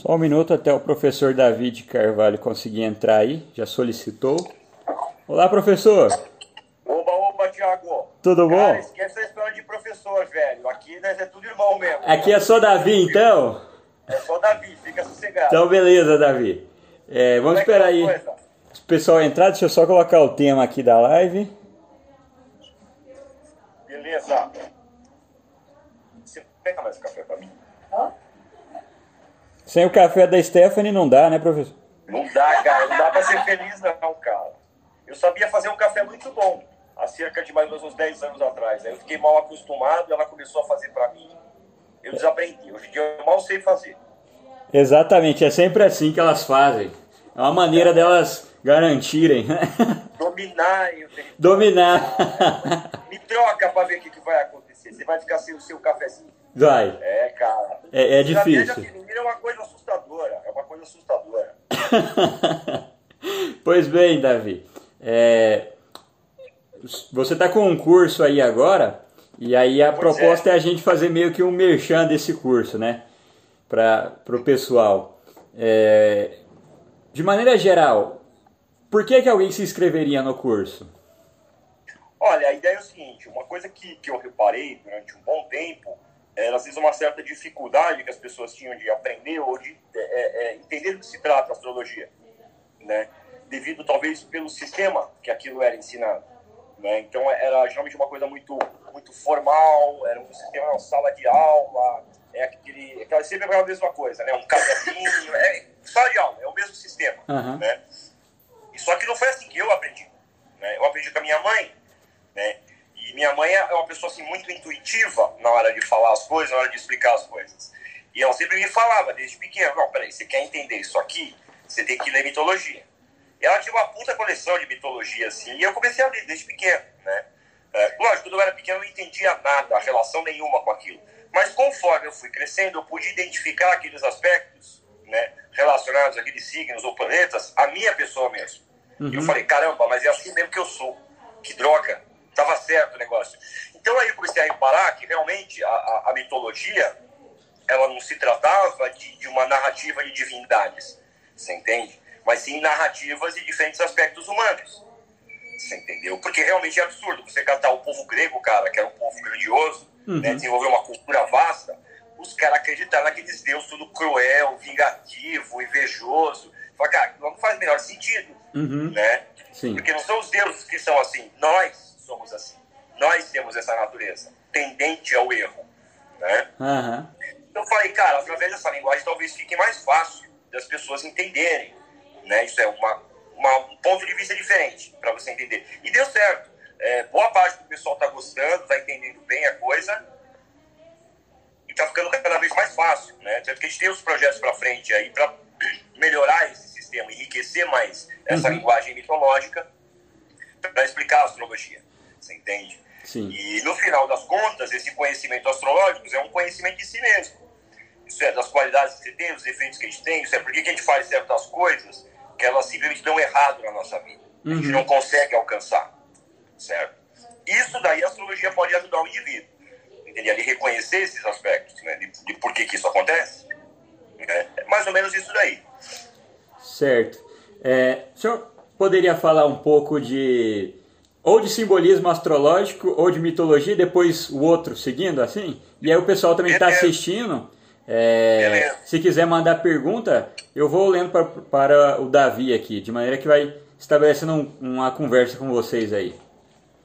Só um minuto até o professor David Carvalho conseguir entrar aí. Já solicitou. Olá, professor. Oba, oba, Tiago. Tudo bom? Cara, esquece a história de professor, velho. Aqui né, é tudo irmão mesmo. Aqui é só Davi, então? É só Davi, fica sossegado. Então, beleza, Davi. É, vamos é esperar aí. O pessoal entrar, deixa eu só colocar o tema aqui da live. Beleza. Você pega mais café? Sem o café da Stephanie não dá, né, professor? Não dá, cara. Não dá pra ser feliz, não, cara. Eu sabia fazer um café muito bom, há cerca de mais ou menos uns 10 anos atrás. Aí eu fiquei mal acostumado, ela começou a fazer para mim. Eu desaprendi. Hoje em dia eu mal sei fazer. Exatamente, é sempre assim que elas fazem. É uma maneira delas garantirem. Dominar. Dominar. Me troca para ver o que, que vai acontecer. Você vai ficar sem o seu cafezinho. Vai. É, cara. É, é difícil. É uma coisa assustadora. É uma coisa assustadora. pois bem, Davi. É, você está com um curso aí agora, e aí a pois proposta é. é. a gente fazer meio que um merchan desse curso, né? Para o pessoal. É, de maneira geral, por que, que alguém se inscreveria no curso? Olha, a ideia é o seguinte: uma coisa que, que eu reparei durante um bom tempo era às vezes uma certa dificuldade que as pessoas tinham de aprender ou de é, é, é entender do que se trata a astrologia, né? Devido talvez pelo sistema que aquilo era ensinado, né? Então era geralmente uma coisa muito muito formal, era um sistema, uma sala de aula, é aquele, aquela sempre a mesma coisa, né? Um caderninho, é sala de aula, é o mesmo sistema, uhum. né? E só que não foi assim que eu aprendi, né? Eu aprendi com a minha mãe, né? E minha mãe é uma pessoa assim muito intuitiva na hora de falar as coisas, na hora de explicar as coisas. E ela sempre me falava desde pequeno, não, peraí, você quer entender isso aqui? Você tem que ler mitologia. E ela tinha uma puta coleção de mitologia, assim, e eu comecei a ler desde pequeno, né? É, lógico, quando eu era pequeno eu não entendia nada, relação nenhuma com aquilo. Mas conforme eu fui crescendo, eu pude identificar aqueles aspectos, né, relacionados àqueles signos ou planetas, a minha pessoa mesmo. Uhum. E eu falei, caramba, mas é assim mesmo que eu sou. Que droga, tava certo o negócio. Então aí eu comecei a reparar que realmente a, a, a mitologia, ela não se tratava de, de uma narrativa de divindades, você entende? Mas sim narrativas de diferentes aspectos humanos. Você entendeu? Porque realmente é absurdo você catar o povo grego, cara, que era um povo grandioso, né, uhum. né, desenvolver uma cultura vasta, os caras acreditaram naqueles deuses tudo cruel, vingativo, invejoso. Fala, cara, não faz o menor sentido, uhum. né? Sim. Porque não são os deuses que são assim, nós somos assim. Nós temos essa natureza tendente ao erro. Né? Uhum. Então eu falei, cara, através dessa linguagem talvez fique mais fácil das pessoas entenderem. Né? Isso é uma, uma um ponto de vista diferente para você entender. E deu certo. É, boa parte do pessoal está gostando, está entendendo bem a coisa e está ficando cada vez mais fácil. Né? Tanto que a gente tem os projetos para frente aí para melhorar esse sistema, enriquecer mais essa uhum. linguagem mitológica para explicar a astrologia. Você entende? Sim. E no final das contas, esse conhecimento astrológico é um conhecimento de si mesmo. Isso é das qualidades que você tem, dos efeitos que a gente tem, isso é porque a gente faz certas coisas que elas simplesmente dão errado na nossa vida. Uhum. A gente uhum. não consegue alcançar. Certo? Isso daí a astrologia pode ajudar o indivíduo. Entender? Ele reconhecer esses aspectos, né? De, de por que, que isso acontece. É, é mais ou menos isso daí. Certo. É, o senhor poderia falar um pouco de ou de simbolismo astrológico ou de mitologia, depois o outro seguindo assim. E aí o pessoal também está assistindo. É, se quiser mandar pergunta, eu vou lendo para, para o Davi aqui, de maneira que vai estabelecendo um, uma conversa com vocês aí.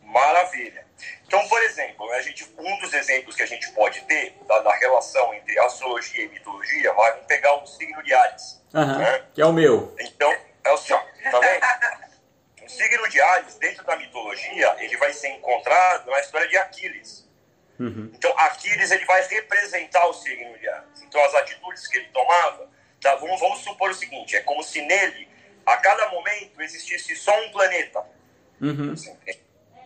Maravilha. Então, por exemplo, a gente, um dos exemplos que a gente pode ter da, da relação entre astrologia e mitologia, vai pegar o signo de Ares. Uhum, né? Que é o meu. Então, é o seu, tá vendo? Signo de Ares, dentro da mitologia, ele vai ser encontrado na história de Aquiles. Uhum. Então, Aquiles ele vai representar o signo de Ares. Então, as atitudes que ele tomava, tá, vamos, vamos supor o seguinte: é como se nele, a cada momento, existisse só um planeta. Uhum.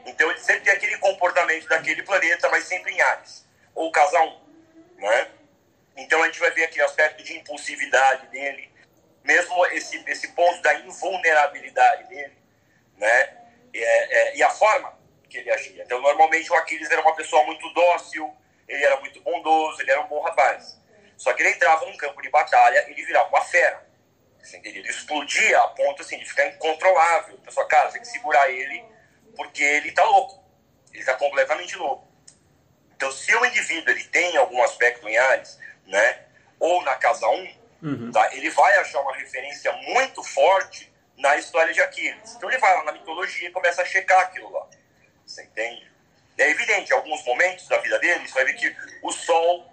Então, ele sempre tem aquele comportamento daquele planeta, mas sempre em Ares. Ou casal. Né? Então, a gente vai ver aqui o aspecto de impulsividade dele, mesmo esse, esse ponto da invulnerabilidade dele né? É, é, e a forma que ele agia. Então, normalmente o Aquiles era uma pessoa muito dócil, ele era muito bondoso, ele era um bom rapaz. Só que ele entrava num campo de batalha, ele virava uma fera. Você entendeu? Ele explodia a ponto assim, de ficar incontrolável. O pessoal, cara, tem que segurar ele porque ele tá louco. Ele tá completamente louco. Então, se o indivíduo ele tem algum aspecto em Ares, né, ou na casa 1, uhum. tá, ele vai achar uma referência muito forte na história de Aquiles. Então, ele vai lá na mitologia e começa a checar aquilo lá. Você entende? É evidente, em alguns momentos da vida dele, você vai ver que o Sol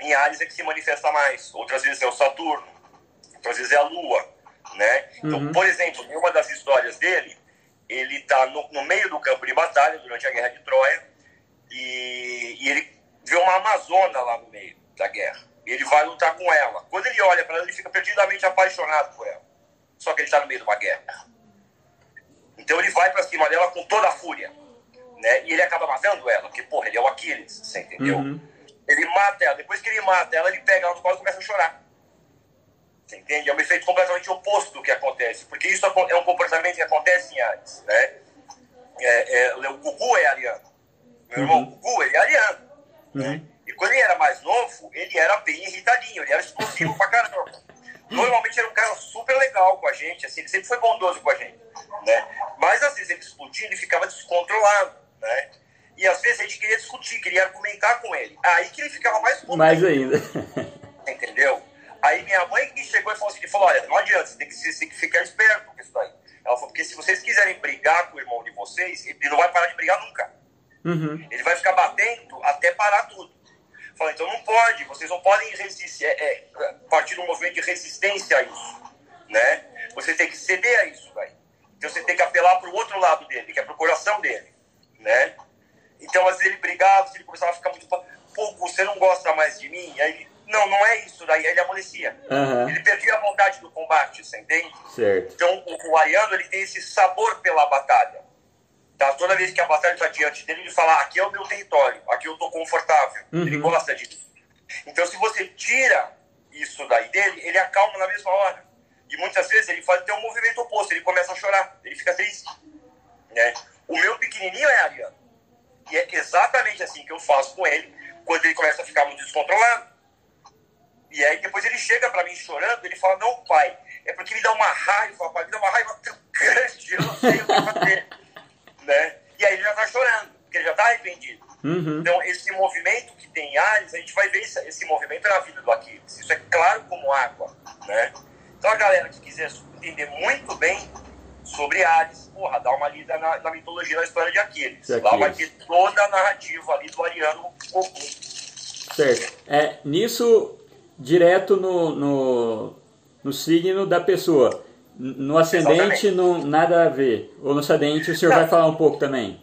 em Ares é que se manifesta mais. Outras vezes é o Saturno, outras vezes é a Lua, né? Então, uhum. por exemplo, em uma das histórias dele, ele está no, no, meio do campo de batalha durante a Guerra de Troia e, e ele vê uma amazona lá no meio da guerra. Ele vai lutar com ela. Quando ele olha para ela, ele fica perdidamente apaixonado por ela. Só que ele está no meio de uma guerra. Então ele vai para cima dela com toda a fúria. Né? E ele acaba matando ela, porque, porra, ele é o Aquiles, você entendeu? Uhum. Ele mata ela. Depois que ele mata ela, ele pega ela no colo e começa a chorar. Você entende? É um efeito completamente oposto do que acontece. Porque isso é um comportamento que acontece em Ares. Né? É, é, o Gugu é ariano. Meu irmão uhum. Gugu, ele é ariano. Né? Uhum. E quando ele era mais novo, ele era bem irritadinho, ele era explosivo pra caramba. Normalmente era um cara super legal com a gente, assim, ele sempre foi bondoso com a gente, né? Mas às vezes ele explodia, ele ficava descontrolado, né? E às vezes a gente queria discutir, queria argumentar com ele. Aí que ele ficava mais contente. Mais ainda. Entendeu? Aí minha mãe que chegou e falou assim, falou, olha, não adianta, você tem que, você tem que ficar esperto com isso daí. Ela falou, porque se vocês quiserem brigar com o irmão de vocês, ele não vai parar de brigar nunca. Uhum. Ele vai ficar batendo até parar tudo. Fala, então não pode, vocês não podem resistir, é, é, partir de um movimento de resistência a isso. Né? Você tem que ceder a isso, véio. Então você tem que apelar para o outro lado dele, que é para o coração dele. Né? Então, às vezes ele brigava, ele começava a ficar muito. Pô, você não gosta mais de mim? Aí ele, não, não é isso daí. Aí ele amolecia. Uhum. Ele perdia a vontade do combate, você entende? Certo. Então, o, o ariano ele tem esse sabor pela batalha. Tá? Toda vez que a batalha está diante dele, ele fala: aqui é o meu território, aqui eu estou confortável. Uhum. Ele gosta disso. Então, se você tira isso daí dele, ele acalma na mesma hora. E muitas vezes ele faz até um movimento oposto, ele começa a chorar, ele fica triste. Né? O meu pequenininho é ariano. E é exatamente assim que eu faço com ele, quando ele começa a ficar muito descontrolado. E aí depois ele chega para mim chorando, ele fala, não, pai, é porque me dá uma raiva, pai, me dá uma raiva tão grande, eu não sei o que fazer. Né? E aí ele já tá chorando, porque ele já tá arrependido. Uhum. Então, esse movimento que tem em Ares, a gente vai ver esse, esse movimento na vida do Aquiles. Isso é claro como água, né? Então, a galera que quiser entender muito bem sobre Ares, porra, dá uma lida na, na mitologia, na história de Aquiles. Aquiles. Lá vai ter toda a narrativa ali do Ariano comum. Certo. É, nisso, direto no, no, no signo da pessoa. No ascendente, não, nada a ver. Ou no ascendente, o senhor não. vai falar um pouco também?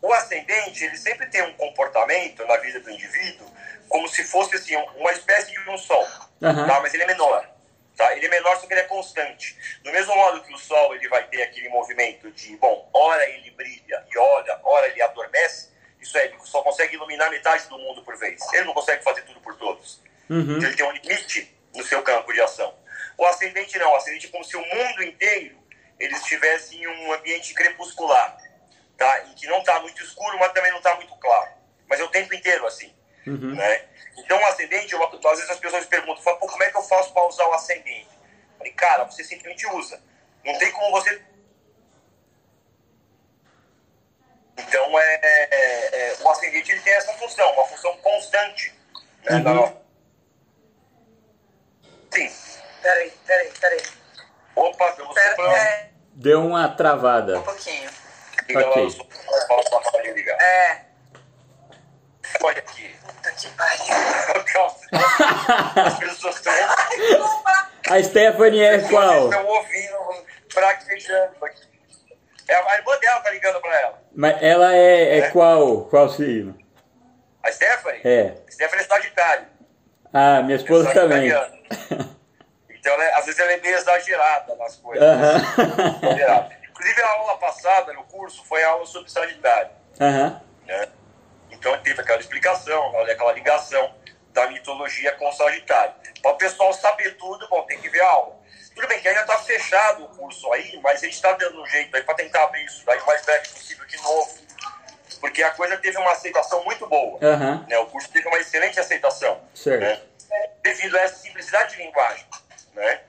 O ascendente, ele sempre tem um comportamento na vida do indivíduo como se fosse assim, uma espécie de um sol. Uhum. Tá? Mas ele é menor. Tá? Ele é menor, só que ele é constante. Do mesmo modo que o Sol ele vai ter aquele movimento de, bom, hora ele brilha e olha, hora ele adormece, isso é, ele só consegue iluminar metade do mundo por vez. Ele não consegue fazer tudo por todos. Uhum. Então ele tem um limite no seu campo de ação. O ascendente não, o ascendente é como se o mundo inteiro ele estivesse em um ambiente crepuscular, tá? em que não está muito escuro, mas também não está muito claro. Mas é o tempo inteiro assim. Uhum. Né? Então, o ascendente, eu, às vezes as pessoas perguntam, falam, como é que eu faço para usar o ascendente? Eu falei, cara, você simplesmente usa. Não tem como você. Então, é, é, é o ascendente ele tem essa função, uma função constante. Né, uhum. Sim. Peraí, peraí, peraí. Opa, deu Pera, é... Deu uma travada. Um pouquinho. Ok. É. Olha aqui. Puta que pariu. As pessoas estão. A Stephanie é qual? Estão ouvindo, fraquejando aqui. É a irmã dela tá ligando pra ela. Mas ela é, é, é. qual? Qual signo? A Stephanie? É. A Stephanie é Sagitário. Ah, minha esposa também. Então, ela, é, às vezes ela é meio exagerada nas coisas. Uh -huh. Inclusive, a aula passada no curso foi a aula sobre Sagitário. Uh -huh. né? Então teve aquela explicação, aquela ligação da mitologia com o Sagitário. Para o pessoal saber tudo, bom, tem que ver a aula. Tudo bem que ainda está fechado o curso aí, mas a gente está dando um jeito aí para tentar abrir isso daí o mais breve possível de novo. Porque a coisa teve uma aceitação muito boa. Uhum. Né? O curso teve uma excelente aceitação. Né? devido a essa simplicidade de linguagem, né?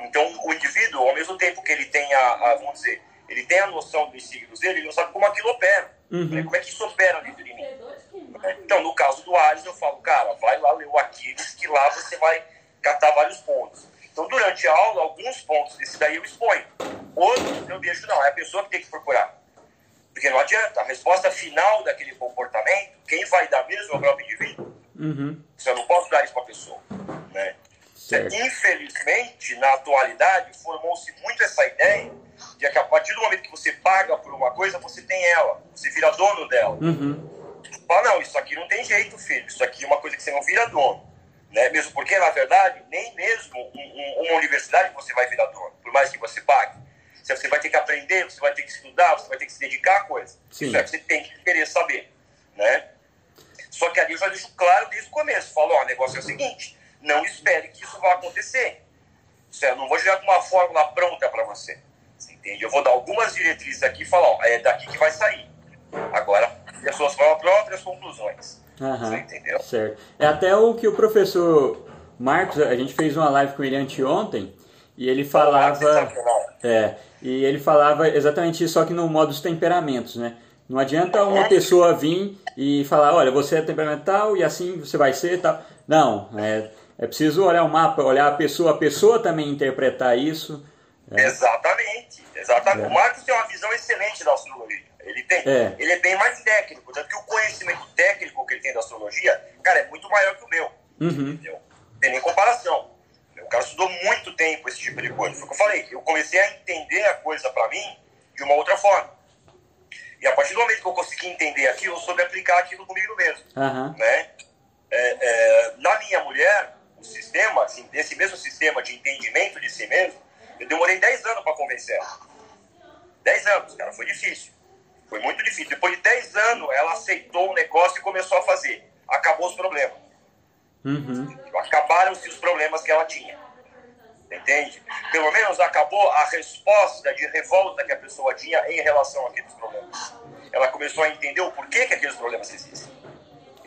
Então, o indivíduo, ao mesmo tempo que ele tem a, a vamos dizer, ele tem a noção dos signos dele, ele não sabe como aquilo opera. Uhum. Né? Como é que isso opera dentro de mim? Então, no caso do Ares, eu falo, cara, vai lá ler o Aquiles, que lá você vai catar vários pontos. Então, durante a aula, alguns pontos desse daí eu exponho. Outros eu deixo, não, é a pessoa que tem que procurar. Porque não adianta, a resposta final daquele comportamento, quem vai dar mesmo é o próprio indivíduo. Uhum. Eu não posso dar isso para a pessoa. Né? Infelizmente, na atualidade, formou-se muito essa ideia de que a partir do momento que você paga por uma coisa, você tem ela, você vira dono dela. Uhum. Fala, não, isso aqui não tem jeito, filho, isso aqui é uma coisa que você não vira dono. Né? Mesmo porque, na verdade, nem mesmo um, um, uma universidade você vai virar dono, por mais que você pague. Você vai ter que aprender, você vai ter que estudar, você vai ter que se dedicar a coisa. Sim. Isso é que você tem que querer saber. Né? Só que ali eu já deixo claro desde o começo. Falo, ó, o negócio é o seguinte, não espere que isso vá acontecer. Eu não vou jogar com uma fórmula pronta para você. Você entende? Eu vou dar algumas diretrizes aqui e falar, ó, é daqui que vai sair. Agora, as suas próprias conclusões. Uhum, Você entendeu? Certo. É até o que o professor Marcos, a gente fez uma live com ele anteontem, e ele falava. É, e ele falava exatamente isso, só que no modo dos temperamentos, né? Não adianta uma pessoa vir e falar, olha, você é temperamental e assim você vai ser tal. Não, é, é preciso olhar o mapa, olhar a pessoa, a pessoa também interpretar isso. É. Exatamente, exatamente. É. O Marcos tem uma visão excelente da astrologia. Ele tem, é. ele é bem mais técnico, tanto que o conhecimento técnico que ele tem da astrologia, cara, é muito maior que o meu. Uhum. Entendeu? Tem nem comparação. O cara estudou muito tempo esse tipo de coisa. Foi o que eu falei. Eu comecei a entender a coisa para mim de uma outra forma. E a partir do momento que eu consegui entender aquilo, eu soube aplicar aquilo comigo mesmo. Uhum. Né? É, é, na minha mulher, sistema, assim, esse mesmo sistema de entendimento de si mesmo, eu demorei 10 anos para convencer ela. 10 anos, cara, foi difícil. Foi muito difícil. Depois de 10 anos, ela aceitou o negócio e começou a fazer. Acabou os problemas. Uhum. Acabaram-se os problemas que ela tinha. Entende? Pelo menos acabou a resposta de revolta que a pessoa tinha em relação àqueles problemas. Ela começou a entender o porquê que aqueles problemas existem.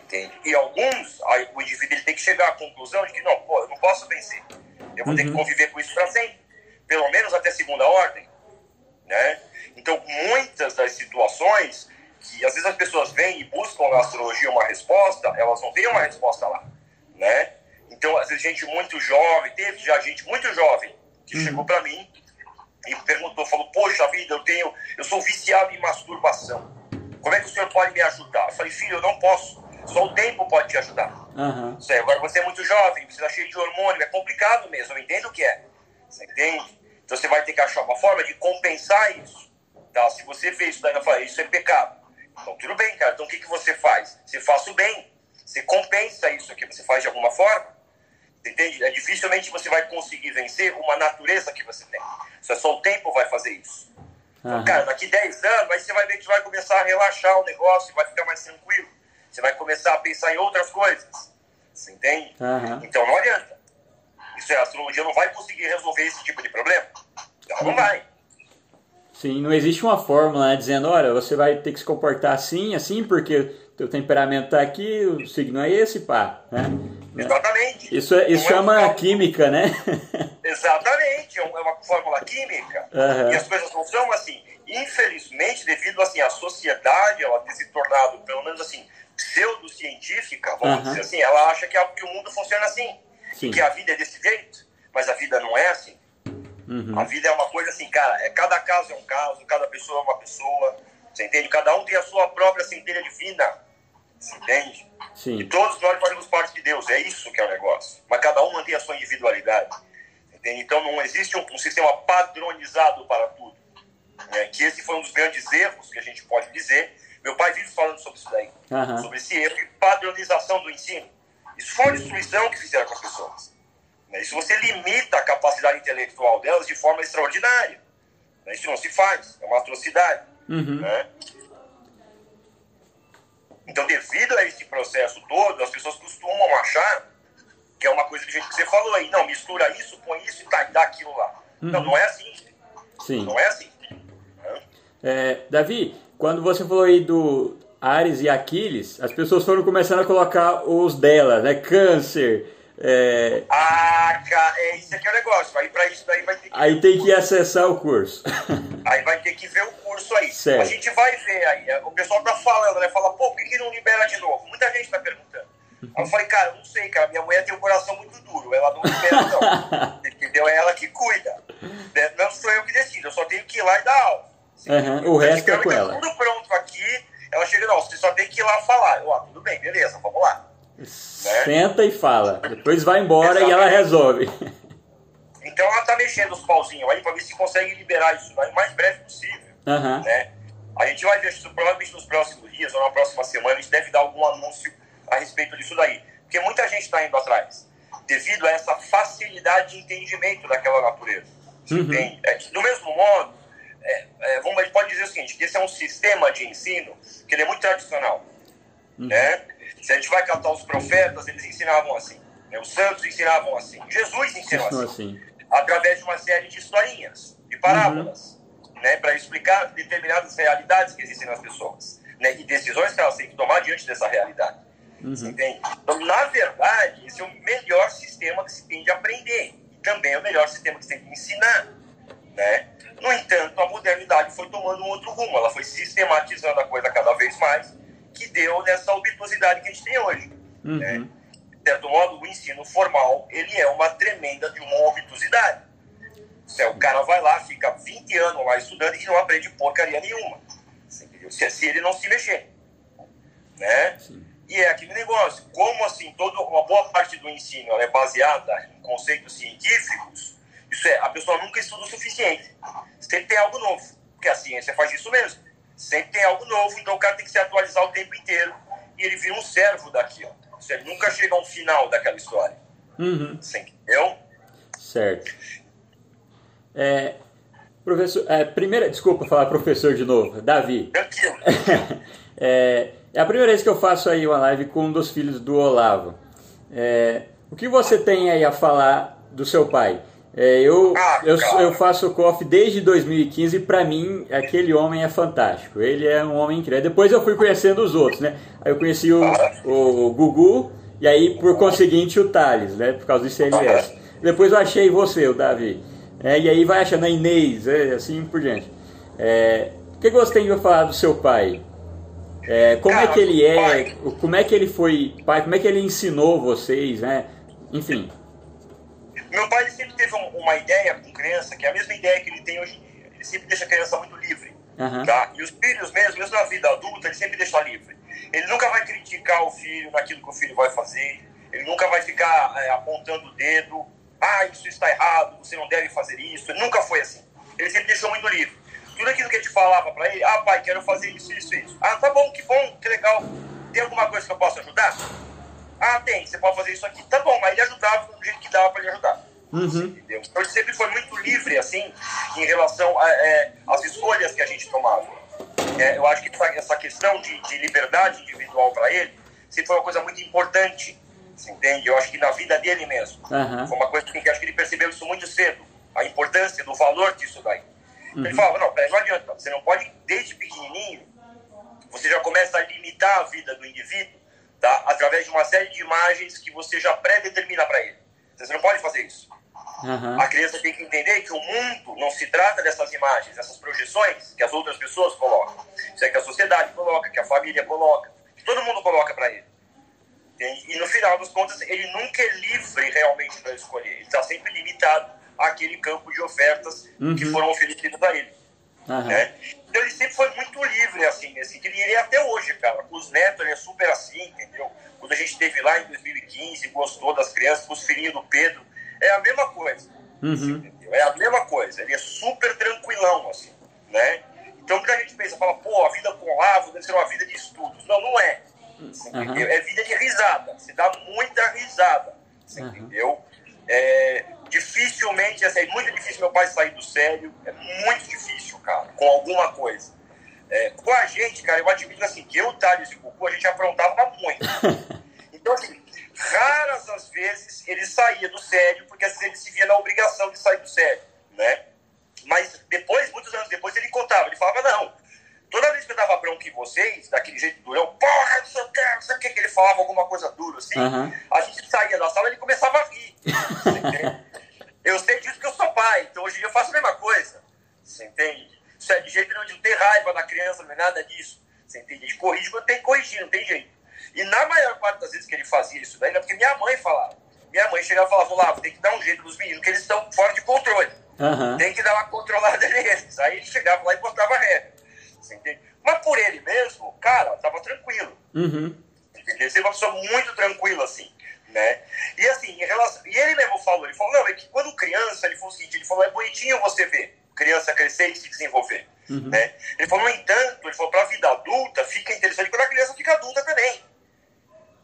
Entende? E alguns, aí, o indivíduo ele tem que chegar à conclusão de que não, pô, eu não posso vencer. Eu vou uhum. ter que uhum. conviver com isso para sempre. Pelo menos até segunda ordem. Né? Então, muitas das situações que às vezes as pessoas vêm e buscam na astrologia uma resposta, elas não têm uma resposta lá, né? Então, às vezes, gente muito jovem, teve já gente muito jovem que uhum. chegou para mim e perguntou, falou, poxa vida, eu tenho, eu sou viciado em masturbação. Como é que o senhor pode me ajudar? Eu falei, filho, eu não posso. Só o tempo pode te ajudar. Uhum. agora você é muito jovem, você está cheio de hormônio, é complicado mesmo, eu entendo o que é. Você entende? Então você vai ter que achar uma forma de compensar isso. Tá? Se você fez isso daí, eu falei, isso é pecado. Então tudo bem, cara. Então o que, que você faz? Você faz o bem. Você compensa isso aqui, você faz de alguma forma. Entende? É dificilmente você vai conseguir vencer uma natureza que você tem. Só, só o tempo vai fazer isso. Uhum. Cara, daqui 10 anos, aí você vai ver que vai começar a relaxar o negócio, vai ficar mais tranquilo. Você vai começar a pensar em outras coisas. Você entende? Uhum. Então não adianta. Isso é, a astrologia não vai conseguir resolver esse tipo de problema. Ela não vai. Sim, não existe uma fórmula né, dizendo, olha, você vai ter que se comportar assim, assim, porque teu temperamento está aqui, o signo é esse, pá. Né? Exatamente. Isso, é, isso é chama é química, né? Exatamente, é, é uma fórmula química. Uhum. E as coisas não são assim. Infelizmente, devido assim, à sociedade, ela ter se tornado, pelo menos assim, pseudocientífica, vamos uhum. dizer assim, ela acha que, que o mundo funciona assim. Sim. Que a vida é desse jeito. Mas a vida não é assim. Uhum. A vida é uma coisa assim, cara, é, cada caso é um caso, cada pessoa é uma pessoa, você entende? Cada um tem a sua própria centelha divina, você entende? Sim. E todos nós fazemos parte de Deus, é isso que é o negócio. Mas cada um mantém a sua individualidade, entende? Então não existe um, um sistema padronizado para tudo. Né? Que esse foi um dos grandes erros que a gente pode dizer. Meu pai vive falando sobre isso daí, uhum. sobre esse erro de padronização do ensino. Isso foi uma destruição que fizeram com as pessoas. Né? Isso você limita a capacidade intelectual delas de forma extraordinária. Né? Isso não se faz, é uma atrocidade. Uhum. Né? Então, devido a esse processo todo, as pessoas costumam achar que é uma coisa que, gente, que você falou aí, não, mistura isso, põe isso e tá, dá aquilo lá. Uhum. Não, não é assim. Sim. Não é assim. Né? É, Davi, quando você falou aí do Ares e Aquiles, as pessoas foram começando a colocar os delas, né? Câncer, É... Ah, cara, é isso aqui é o negócio. Aí para isso daí vai ter que. Aí tem que acessar o curso. Aí vai ter que ver o curso aí. Certo. A gente vai ver aí. O pessoal tá falando, né? Fala, pô, por que, que não libera de novo? Muita gente tá perguntando. Aí eu falei, cara, não sei, cara. Minha mulher tem um coração muito duro. Ela não libera, não. Entendeu? É ela que cuida. Né? Não sou eu que decido. Eu só tenho que ir lá e dar aula. Uhum. O resto é com ela. Tudo pronto aqui. Ela chega, não, você só tem que ir lá falar. Eu, ah, tudo bem, beleza, vamos lá. Né? Senta e fala. Depois vai embora Exatamente. e ela resolve. Então ela tá mexendo os pauzinhos aí para ver se consegue liberar isso o mais breve possível. Uhum. Né? A gente vai ver isso provavelmente nos próximos dias ou na próxima semana, a gente deve dar algum anúncio a respeito disso daí. Porque muita gente está indo atrás, devido a essa facilidade de entendimento daquela natureza. Uhum. É, do mesmo modo, é, é, vamos, a gente pode dizer o seguinte, que esse é um sistema de ensino que ele é muito tradicional. Uhum. Né? Se a gente vai catar os profetas, eles ensinavam assim. Né? Os santos ensinavam assim. Jesus ensinou assim, assim. Através de uma série de historinhas, de parábolas, uhum. né? para explicar determinadas realidades que existem nas pessoas. Né? E decisões que elas têm que tomar diante dessa realidade. Uhum. Entende? Então, na verdade, esse é o melhor sistema que se tem de aprender. E também é o melhor sistema que se tem de ensinar. Né? No entanto, a modernidade foi tomando um outro rumo. Ela foi sistematizando a coisa cada vez mais que deu nessa obtusidade que a gente tem hoje. Uhum. Né? De certo modo, o ensino formal ele é uma tremenda de uma obtusidade. Se o cara vai lá, fica 20 anos lá estudando e não aprende porcaria nenhuma. Se, se ele não se mexer. Né? E é aquele negócio, como assim, toda uma boa parte do ensino é baseada em conceitos científicos, isso é, a pessoa nunca estuda o suficiente. Sempre tem algo novo, porque a ciência faz isso mesmo. Sempre tem algo novo, então o cara tem que se atualizar o tempo inteiro. E ele vira um servo daquilo. Ele nunca chega ao final daquela história. Uhum. Você entendeu? Certo. É, professor, é, primeira, desculpa falar professor de novo, Davi. Tranquilo. é, é a primeira vez que eu faço aí uma live com um dos filhos do Olavo. É, o que você tem aí a falar do seu pai? É, eu, ah, eu, eu, faço COF desde 2015 e para mim aquele homem é fantástico. Ele é um homem incrível. Depois eu fui conhecendo os outros, né? Aí eu conheci o, o Gugu e aí por conseguinte o Thales, né? Por causa do ICMS. Depois eu achei você, o Davi. É, e aí vai achando a Inês, é, assim por diante. É, o que você tem para falar do seu pai? É, como é que ele é? Como é que ele foi pai? Como é que ele ensinou vocês, né? Enfim. Meu pai sempre teve uma ideia com criança, que é a mesma ideia que ele tem hoje em dia. Ele sempre deixa a criança muito livre. Uhum. Tá? E os filhos mesmo, mesmo na vida adulta, ele sempre deixa livre. Ele nunca vai criticar o filho naquilo que o filho vai fazer. Ele nunca vai ficar é, apontando o dedo. Ah, isso está errado, você não deve fazer isso. Ele nunca foi assim. Ele sempre deixou muito livre. Tudo aquilo que a gente falava para ele, ah, pai, quero fazer isso, isso, isso. Ah, tá bom, que bom, que legal. Tem alguma coisa que eu possa ajudar? Ah, tem, você pode fazer isso aqui. Tá bom, mas ele ajudava do jeito que dava para ele ajudar. Uhum. Entendeu? Então ele sempre foi muito livre, assim, em relação às é, escolhas que a gente tomava. É, eu acho que essa questão de, de liberdade individual para ele sempre foi uma coisa muito importante, você entende? Eu acho que na vida dele mesmo. Uhum. Foi uma coisa que acho que ele percebeu isso muito cedo, a importância do valor disso daí. Uhum. Ele falava, não, não adianta, você não pode, desde pequenininho, você já começa a limitar a vida do indivíduo tá? através de uma série de imagens que você já pré-determina para ele. Você não pode fazer isso. Uhum. A criança tem que entender que o mundo não se trata dessas imagens, dessas projeções que as outras pessoas colocam. Isso é que a sociedade coloca, que a família coloca, que todo mundo coloca para ele. E no final das contas, ele nunca é livre realmente para escolher. Ele está sempre limitado àquele campo de ofertas uhum. que foram oferecidas a ele. Uhum. Né? Então ele sempre foi muito livre, assim, nesse sentido. E ele é até hoje, cara. Com os netos, ele é super assim, entendeu? Quando a gente esteve lá em 2015, gostou das crianças, com os filhinhos do Pedro, é a mesma coisa. Uhum. É a mesma coisa. Ele é super tranquilão, assim, né? Então muita gente pensa, fala, pô, a vida com o Lavo deve ser uma vida de estudos. Não, não é. Uhum. É vida de risada. Se dá muita risada. Uhum. entendeu? É, dificilmente, assim, é muito difícil meu pai sair do sério. É muito difícil, cara, com alguma coisa. É, com a gente, cara, eu admito assim, que eu, Thales e Cucu, a gente aprontava muito. Então, assim, raras as vezes ele saía do sério, porque às vezes ele se via na obrigação de sair do sério, né? Mas depois, muitos anos depois, ele contava, ele falava, não, toda vez que eu dava bronca em vocês, daquele jeito durão, porra, não sei o que, não sei o que, que ele falava alguma coisa dura, assim, uhum. a gente saía da sala, ele começava a rir. eu sei disso que eu sou pai, então hoje em dia eu faço a mesma coisa. Você entende? Isso é de jeito nenhum de não ter raiva da criança, não é nada disso. Você entende? A gente corrige quando tem que corrigir, não tem jeito. E na maior parte das vezes que ele fazia isso daí, era porque minha mãe falava. Minha mãe chegava e falava, lá, tem que dar um jeito nos meninos, que eles estão fora de controle. Uhum. Tem que dar uma controlada neles. Aí ele chegava lá e botava regra. Você entende? Mas por ele mesmo, cara, tava tranquilo. Uhum. Ele sempre uma pessoa muito tranquila, assim. Né? E assim, em relação... e ele mesmo falou, ele falou, não, é que quando criança, ele falou o seguinte, ele falou, é bonitinho você ver criança crescer e se desenvolver. Uhum. Né? Ele falou, no entanto, ele falou, para a vida adulta, fica interessante quando a criança fica adulta também.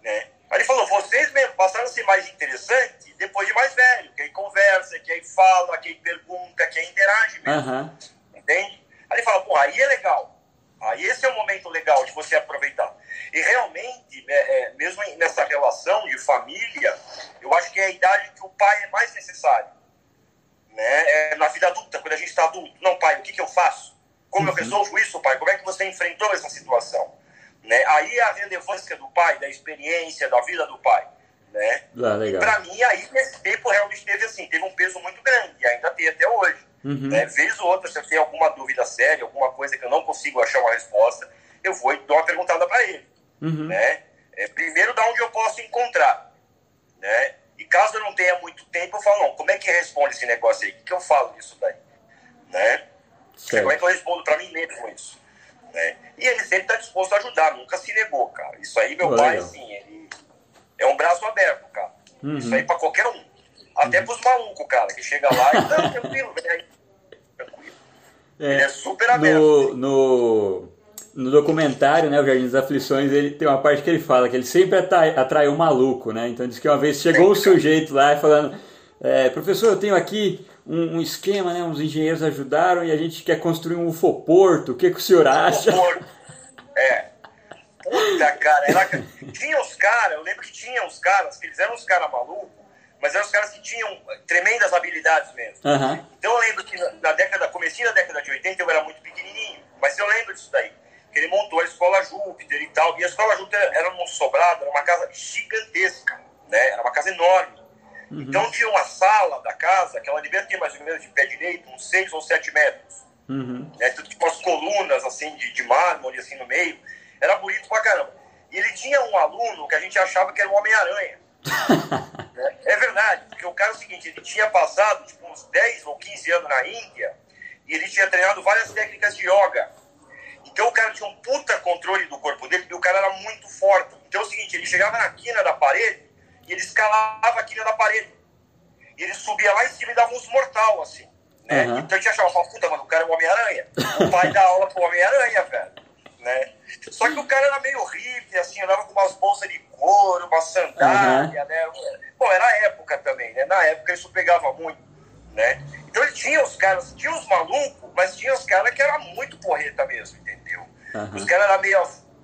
Né? Aí ele falou, vocês mesmo passaram a ser mais interessantes depois de mais velho, que aí conversa, que aí fala, que aí pergunta, que aí interage mesmo. Uhum. Entende? Aí fala, pô, aí é legal. Aí esse é o momento legal de você aproveitar. E realmente, é, é, mesmo nessa relação de família, eu acho que é a idade que o pai é mais necessário. Né? É na vida adulta, quando a gente está adulto. Não, pai, o que, que eu faço? Como eu uhum. resolvo isso, pai? Como é que você enfrentou essa situação? Né? Aí é a relevância do pai, da experiência, da vida do pai. Né? Ah, para mim, aí nesse tempo realmente teve assim, teve um peso muito grande, e ainda tem até hoje. Uhum. Né? Vez ou outra, se eu tenho alguma dúvida séria, alguma coisa que eu não consigo achar uma resposta, eu vou e dou uma perguntada para ele. Uhum. Né? É, primeiro, da onde eu posso encontrar. Né? E caso eu não tenha muito tempo, eu falo, não, como é que responde esse negócio aí? O que, que eu falo disso daí? Né? Como é que eu respondo para mim mesmo isso? Né? E ele sempre está disposto a ajudar, nunca se negou, cara. Isso aí, meu pai, assim, ele é um braço aberto, cara. Uhum. Isso aí para qualquer um. Até pros malucos, cara, que chega lá e não, tranquilo, vem aí. Tranquilo. É, ele é super aberto. No, no, no, documentário, né, O Jardim das Aflições, ele tem uma parte que ele fala que ele sempre atrai, atrai um maluco, né? Então diz que uma vez chegou um sujeito lá falando, é, professor, eu tenho aqui um, um, esquema, né? Uns engenheiros ajudaram e a gente quer construir um ufoporto. O que, que o senhor acha? Ufoporto. É. Puta, cara. Era... tinha os caras, eu lembro que tinha os caras, que eles eram os caras malucos, mas eram os caras que tinham tremendas habilidades mesmo. Uhum. Então eu lembro que na década, comecinho da década de 80 eu era muito pequenininho, mas eu lembro disso daí. Que ele montou a escola Júpiter e tal. E a escola Júpiter era num sobrado, era uma casa gigantesca, né? Era uma casa enorme. Uhum. Então tinha uma sala da casa, que ela devia ter mais ou menos de pé direito, uns 6 ou 7 metros. Uhum. Né? Então, tipo umas colunas assim de, de mármore assim no meio. Era bonito pra caramba. E ele tinha um aluno que a gente achava que era o Homem-Aranha. né? É verdade, porque o seguinte, ele tinha passado tipo, uns 10 ou 15 anos na Índia e ele tinha treinado várias técnicas de yoga. Então o cara tinha um puta controle do corpo dele e o cara era muito forte. Então é o seguinte, ele chegava na quina da parede e ele escalava a quina da parede. E ele subia lá em cima e dava uns mortal, assim. Né? Uhum. Então a gente achava, puta, mano, o cara é o Homem-Aranha. O pai dá aula pro Homem-Aranha, velho. Né? Só que o cara era meio hippie, assim, andava com umas bolsas de couro, uma sandália, uhum. né? Bom, era a época também, né? Na época isso pegava muito, né? Então ele tinha os caras, tinha os malucos, mas tinha os caras que eram muito porreta mesmo, entendeu? Uhum. Os caras eram meio,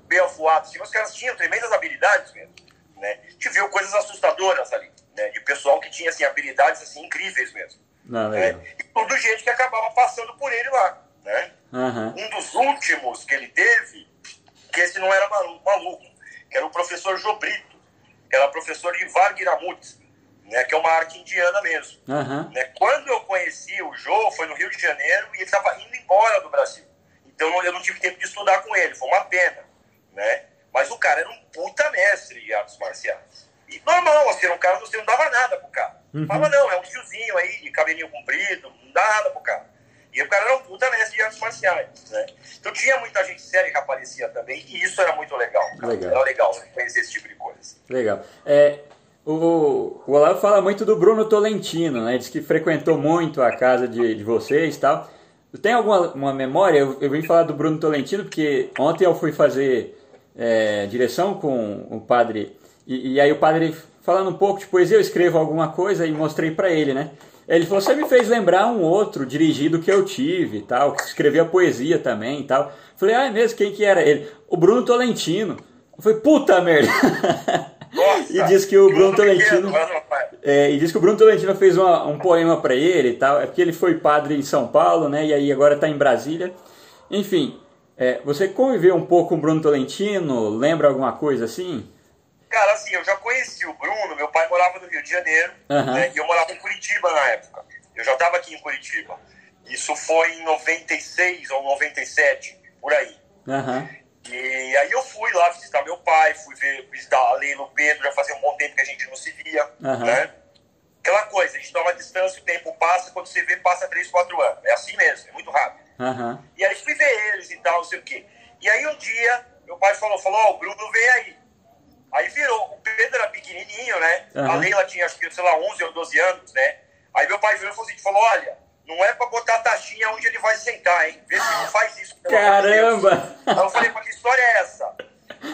meio afuados, assim, os caras tinham tremendas habilidades mesmo. Né? A gente viu coisas assustadoras ali, né? de pessoal que tinha assim, habilidades assim, incríveis mesmo. Não, né? E tudo gente que acabava passando por ele lá. Né? Uhum. Um dos últimos que ele teve, que esse não era maluco, que era o professor Jobrito, que era professor de Vargiramut, né, que é uma arte indiana mesmo. Uhum. Né? Quando eu conheci o Jô, foi no Rio de Janeiro e ele estava indo embora do Brasil. Então eu não tive tempo de estudar com ele, foi uma pena. Né? Mas o cara era um puta mestre de artes marciais. E normal, assim, um cara você não dava nada pro cara. Uhum. Falava, não, é um tiozinho aí, de cabelinho comprido, não dá nada pro cara. E o cara era um puta mestre de artes marciais, né? Então tinha muita gente séria que aparecia também, e isso era muito legal. legal. Era legal conhecer esse tipo de coisa. Legal. É, o, o Olavo fala muito do Bruno Tolentino, né? Diz que frequentou muito a casa de, de vocês e tal. Tem alguma uma memória? Eu, eu vim falar do Bruno Tolentino porque ontem eu fui fazer é, direção com o padre, e, e, aí o padre falando um pouco de poesia, eu escrevo alguma coisa e mostrei para ele, né? Ele falou, você me fez lembrar um outro dirigido que eu tive tal, que escrevia poesia também e tal. Falei, ah, é mesmo? Quem que era? Ele, o Bruno Tolentino. Eu falei, puta merda! Nossa, e diz que o Bruno Tolentino é, e diz que o Bruno Tolentino fez uma, um poema para ele e tal é porque ele foi padre em São Paulo né e aí agora está em Brasília enfim é, você conviveu um pouco com o Bruno Tolentino? Lembra alguma coisa assim? Cara, assim, eu já conheci o Bruno, meu pai morava no Rio de Janeiro, Aham. né, e eu morava em Curitiba na época. Eu já estava aqui em Curitiba. Isso foi em 96 ou 97, por aí. Aham. E aí eu fui lá visitar meu pai, fui ver, visitar a Leila, o Pedro, já fazia um bom tempo que a gente não se via, Aham. né? Aquela coisa, a gente dá uma distância, o tempo passa, quando você vê, passa 3, 4 anos. É assim mesmo, é muito rápido. Aham. E aí fui ver eles e tal, não sei o quê. E aí um dia, meu pai falou, falou, ó, o Bruno vem aí. Aí virou, o Pedro era pequenininho, né? Aham. A Leila tinha, acho que, sei lá, 11 ou 12 anos, né? Aí meu pai virou e falou assim, falou, olha, não é pra botar a taxinha onde ele vai sentar, hein? Vê se não faz isso. pelo amor de Deus." Caramba! Aí eu falei, mas que história é essa?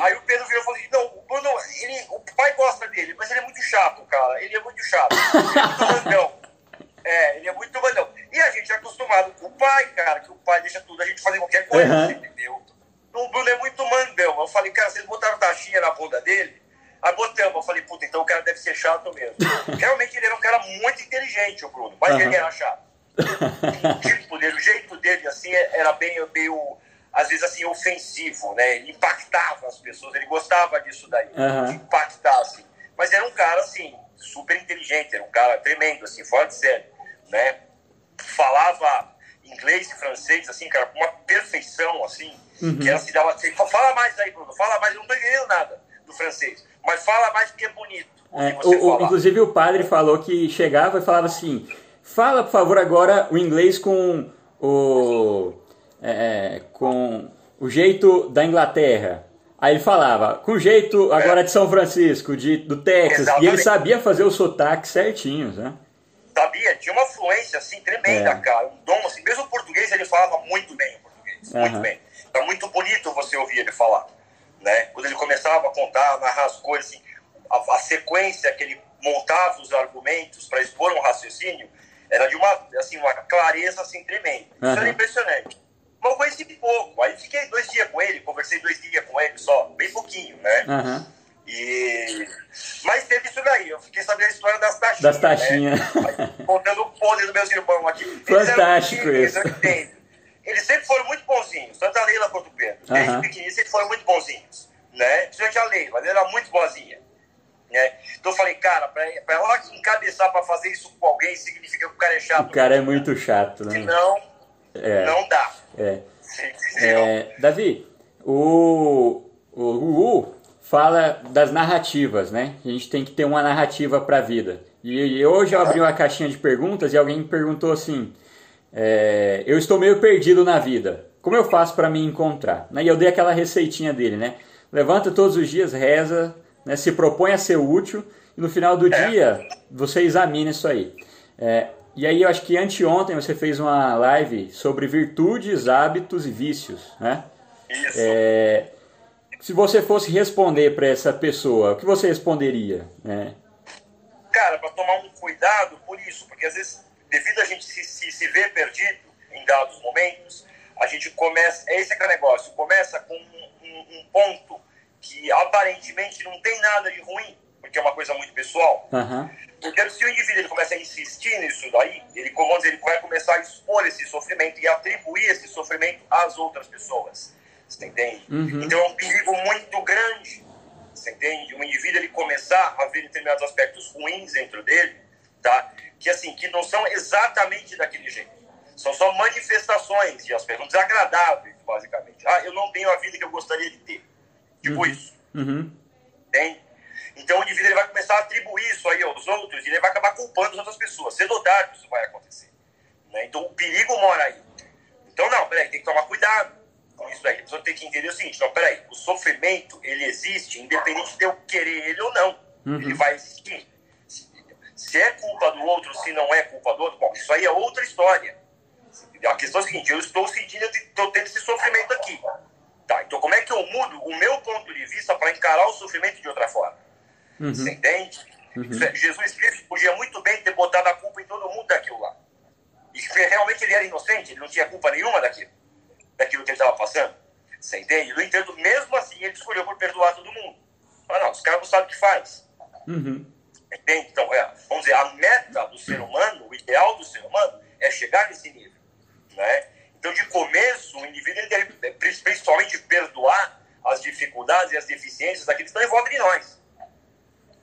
Aí o Pedro virou e falou assim, não, o Bruno, ele, o pai gosta dele, mas ele é muito chato, cara. Ele é muito chato. Ele é muito mandão. É, ele é muito mandão. E a gente é acostumado com o pai, cara, que o pai deixa tudo, a gente fazer qualquer coisa, Uhum. entendeu? O Bruno é muito mandão. Eu falei, cara, vocês botaram taxinha na bunda dele? Aí botamos. Eu falei, puta, então o cara deve ser chato mesmo. Realmente ele era um cara muito inteligente, o Bruno, mas Aham. ele era chato o tipo dele, o jeito dele, assim, era bem, meio, às vezes, assim, ofensivo, né? Ele impactava as pessoas, ele gostava disso daí, Aham. de impactar, assim. Mas era um cara, assim, super inteligente, era um cara tremendo, assim, fora de série, né? Falava inglês e francês, assim, cara, com uma perfeição, assim, que ela se dava assim, fala mais aí, Bruno, fala mais, eu não tô entendendo nada do francês, mas fala mais porque é bonito. o É, o- o- inclusive o padre falou que chegava e falava assim: fala por favor agora o inglês com o é, com o jeito da Inglaterra. Aí ele falava com o jeito agora de São Francisco, de, do Texas, e ele Exatamente. sabia fazer os sotaques certinhos, né? Sabia? Tinha uma fluência, assim, tremenda, É. cara. Um dom, assim. Mesmo o português, ele falava muito bem o português. Muito Aham. bem. Era muito bonito você ouvir ele falar, né? Quando ele começava a contar, narrar as coisas, assim, a, a sequência que ele montava os argumentos para expor um raciocínio era de uma, assim, uma clareza, assim, tremenda. Isso Aham. era impressionante. Mas eu conheci pouco. Aí fiquei dois dias com ele, conversei dois dias com ele só, bem pouquinho, né? Aham. E... Mas teve isso daí, eu fiquei sabendo a história das taxinhas. Das taxinhas. Né? Contando o podre dos meus irmãos aqui. Eles Fantástico pequenininhos, isso. Eles sempre foram muito bonzinhos, tanto a Leila quanto o Pedro. Desde Aham. pequenininhos sempre foram muito bonzinhos. Né? Principalmente a Leila, ela era muito boazinha. Né? Então eu falei, cara, pra, pra ela encabeçar pra fazer isso com alguém significa que o cara é chato. O cara é muito chato, né? Senão, É, não dá. é. É, Davi, o, o Gugu fala das narrativas, né? A gente tem que ter uma narrativa para a vida. E, e hoje eu abri uma caixinha de perguntas e alguém me perguntou assim: é, Eu estou meio perdido na vida. Como eu faço para me encontrar? Né? E eu dei aquela receitinha dele, né? Levanta todos os dias, reza, né? se propõe a ser útil e no final do É. dia você examina isso aí. É, e aí eu acho que anteontem você fez uma live sobre virtudes, hábitos e vícios, né? Isso. É, se você fosse responder para essa pessoa, o que você responderia? Né? cara, para tomar um cuidado por isso, porque às vezes, devido a gente se, se, se ver perdido em dados momentos, a gente começa, é esse que é o negócio, começa com um, um- um ponto que aparentemente não tem nada de ruim, porque é uma coisa muito pessoal. Aham, Porque se o indivíduo ele começa a insistir nisso daí, ele, vamos dizer, ele vai começar a expor esse sofrimento e atribuir esse sofrimento às outras pessoas. Você entende? Uhum. Então é um perigo muito grande. Você entende? O indivíduo ele começar a ver determinados aspectos ruins dentro dele, tá? Que assim, que não são exatamente daquele jeito. São só manifestações de aspectos desagradáveis, basicamente. Ah, eu não tenho a vida que eu gostaria de ter. Tipo isso. uhum, Entende? Então o indivíduo ele vai começar a atribuir isso aí aos outros e ele vai acabar culpando as outras pessoas. Cedo ou tarde isso vai acontecer. né? Então o perigo mora aí. Então não, peraí, tem que tomar cuidado com isso aí. A pessoa tem que entender o seguinte, não, peraí, o sofrimento ele existe independente de eu querer ele ou não. Uhum. Ele vai existir. Se- é culpa do outro, se não é culpa do outro, bom, isso aí é outra história. A questão é a seguinte, eu estou sentindo, estou tendo esse sofrimento aqui. Tá, então como é que eu mudo o meu ponto de vista para encarar o sofrimento de outra forma? Você uhum, entende? Isso é- Jesus Cristo podia muito bem ter botado a culpa em todo mundo daquilo lá. E realmente ele era inocente, ele não tinha culpa nenhuma daquilo, daquilo que ele estava passando. Você entende? No entanto, mesmo assim, ele escolheu por perdoar todo mundo. Ah, não, os caras não sabem o que faz. uhum, Entende? Então, é, vamos dizer, a meta do ser humano, o ideal do ser humano, é chegar nesse nível. Né? Então, de começo, o indivíduo deve, principalmente, perdoar as dificuldades e as deficiências daqueles que estão em volta de nós.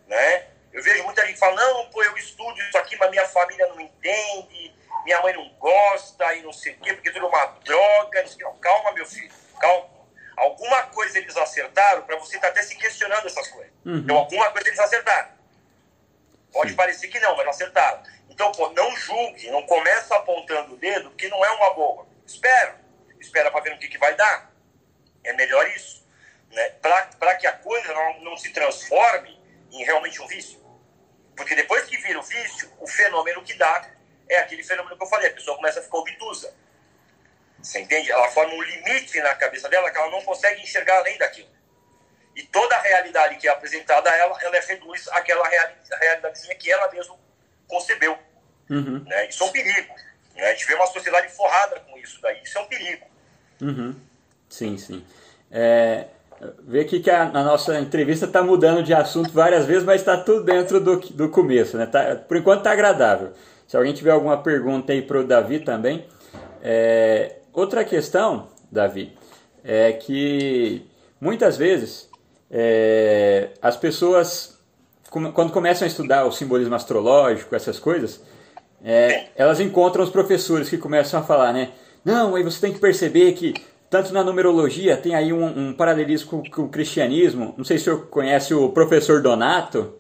né? Eu vejo muita gente falando, não, pô, eu estudo isso aqui, mas minha família não entende, minha mãe não gosta e não sei o quê, porque tudo é uma droga. Não, calma, meu filho, calma. Alguma coisa eles acertaram para você estar tá até se questionando essas coisas. Uhum. Então, alguma coisa eles acertaram. Pode Sim. parecer que não, mas acertaram. Então, pô, não julgue, não começa apontando o dedo, porque não é uma boa. Espera. Espera para ver no que, que vai dar. É melhor isso. Né? Para que a coisa não, não se transforme em realmente um vício. Porque depois que vira o vício, o fenômeno que dá é aquele fenômeno que eu falei, a pessoa começa a ficar obtusa. Você entende? Ela forma um limite na cabeça dela que ela não consegue enxergar além daquilo. E toda a realidade que é apresentada a ela, ela reduz àquela realidadezinha que ela mesma concebeu. Uhum. Né? Isso é um perigo. Né? A gente vê uma sociedade forrada com isso daí. Isso é um perigo. Uhum. Sim, sim. É, vê aqui que a, a nossa entrevista está mudando de assunto várias vezes, mas está tudo dentro do, do começo. Né? Tá, por enquanto está agradável. Se alguém tiver alguma pergunta aí para o Davi também. É, outra questão, Davi, é que muitas vezes é, as pessoas, quando começam a estudar o simbolismo astrológico, essas coisas, é, elas encontram os professores que começam a falar, né? Não, aí você tem que perceber que tanto na numerologia tem aí um, um paralelismo com, com, o cristianismo. Não sei se o senhor conhece o professor Donato,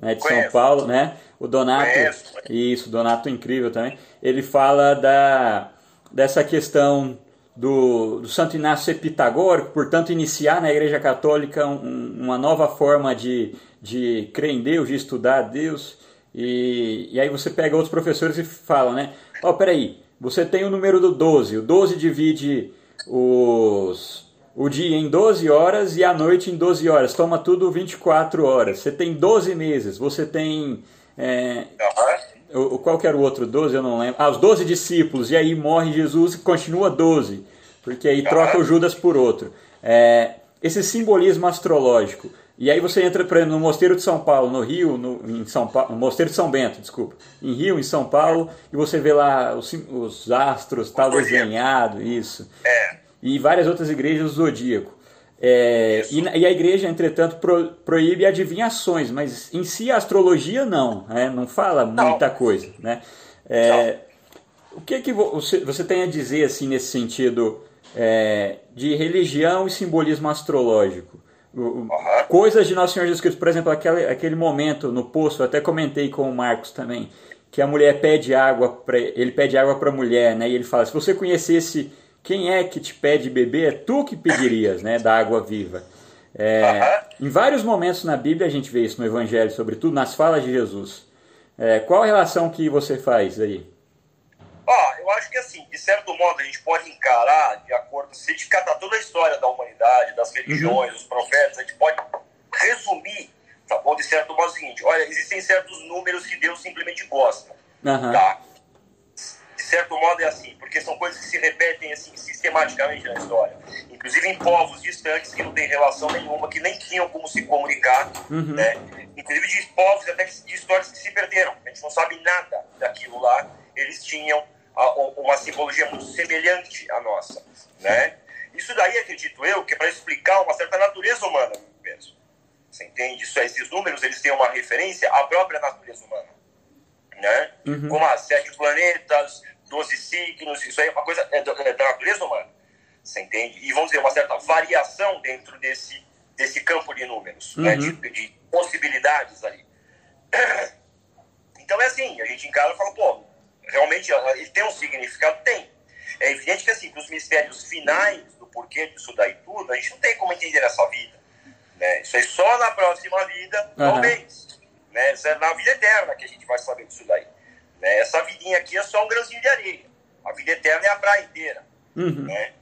né, de Conheço. São Paulo, né? O Donato, Conheço. isso, Donato incrível também. Ele fala da dessa questão do, do Santo Inácio ser pitagórico, portanto iniciar na Igreja Católica um, uma nova forma de, de crer em Deus, de estudar Deus. E, e aí você pega outros professores e fala, né? Ó, oh, peraí, você tem o número do 12, o 12 divide os o dia em 12 horas e a noite em 12 horas. Toma tudo 24 horas. Você tem 12 meses. Você tem. É, o, qual que era o outro 12? Eu não lembro. Ah, os 12 discípulos. E aí morre Jesus e continua 12. Porque aí troca o Judas por outro. É, esse simbolismo astrológico. E aí você entra, por exemplo, no Mosteiro de São Paulo, no Rio, no, em São Paulo, no Mosteiro de São Bento, desculpa, em Rio, em São Paulo, e você vê lá os, os astros, tal desenhado, isso. É e várias outras igrejas do zodíaco. É, e, e, a igreja, entretanto, pro, proíbe adivinhações, mas em si a astrologia não, né? não fala muita não. coisa. Né? É, o que, que você, você tem a dizer assim, nesse sentido é, de religião e simbolismo astrológico? Uhum. Coisas de Nosso Senhor Jesus Cristo, por exemplo, aquele, aquele momento no poço, eu até comentei com o Marcos também, que a mulher pede água, pra, ele pede água para a mulher, né? e ele fala: se você conhecesse quem é que te pede beber? É tu que pedirias, né? Da água viva. É, Em vários momentos na Bíblia a gente vê isso no Evangelho, sobretudo nas falas de Jesus. É, qual a relação que você faz aí? Ah, eu acho que assim, de certo modo, a gente pode encarar de acordo, se a gente catar toda a história da humanidade, das religiões, uhum. dos profetas, a gente pode resumir, tá bom? De certo modo, é o seguinte: olha, existem certos números que Deus simplesmente gosta. Uhum. Tá? Certo modo é assim, porque são coisas que se repetem assim sistematicamente na história. Inclusive em povos distantes que não têm relação nenhuma, que nem tinham como se comunicar, uhum. né? Inclusive de povos até de histórias que se perderam. A gente não sabe nada daquilo lá. Eles tinham uma simbologia muito semelhante à nossa, né? Isso daí, acredito eu, que é para explicar uma certa natureza humana mesmo. Você entende? Isso, esses números, eles têm uma referência à própria natureza humana. Né? Uhum. Como as sete planetas, 12 signos, isso aí é uma coisa é da, é da natureza humana. Você entende? E vamos dizer, uma certa variação dentro desse, desse campo de números, uhum. né? de, de, possibilidades ali. Então é assim, a gente encara e fala, pô, realmente ele tem um significado? Tem. É evidente que assim, os mistérios finais do porquê disso daí tudo, a gente não tem como entender essa vida. Né? Isso aí só na próxima vida, uhum. talvez. Né? Isso é na vida eterna que a gente vai saber disso daí. Né? Essa vidinha aqui é só um grãozinho de areia. A vida eterna é a praia inteira. Uhum. Né?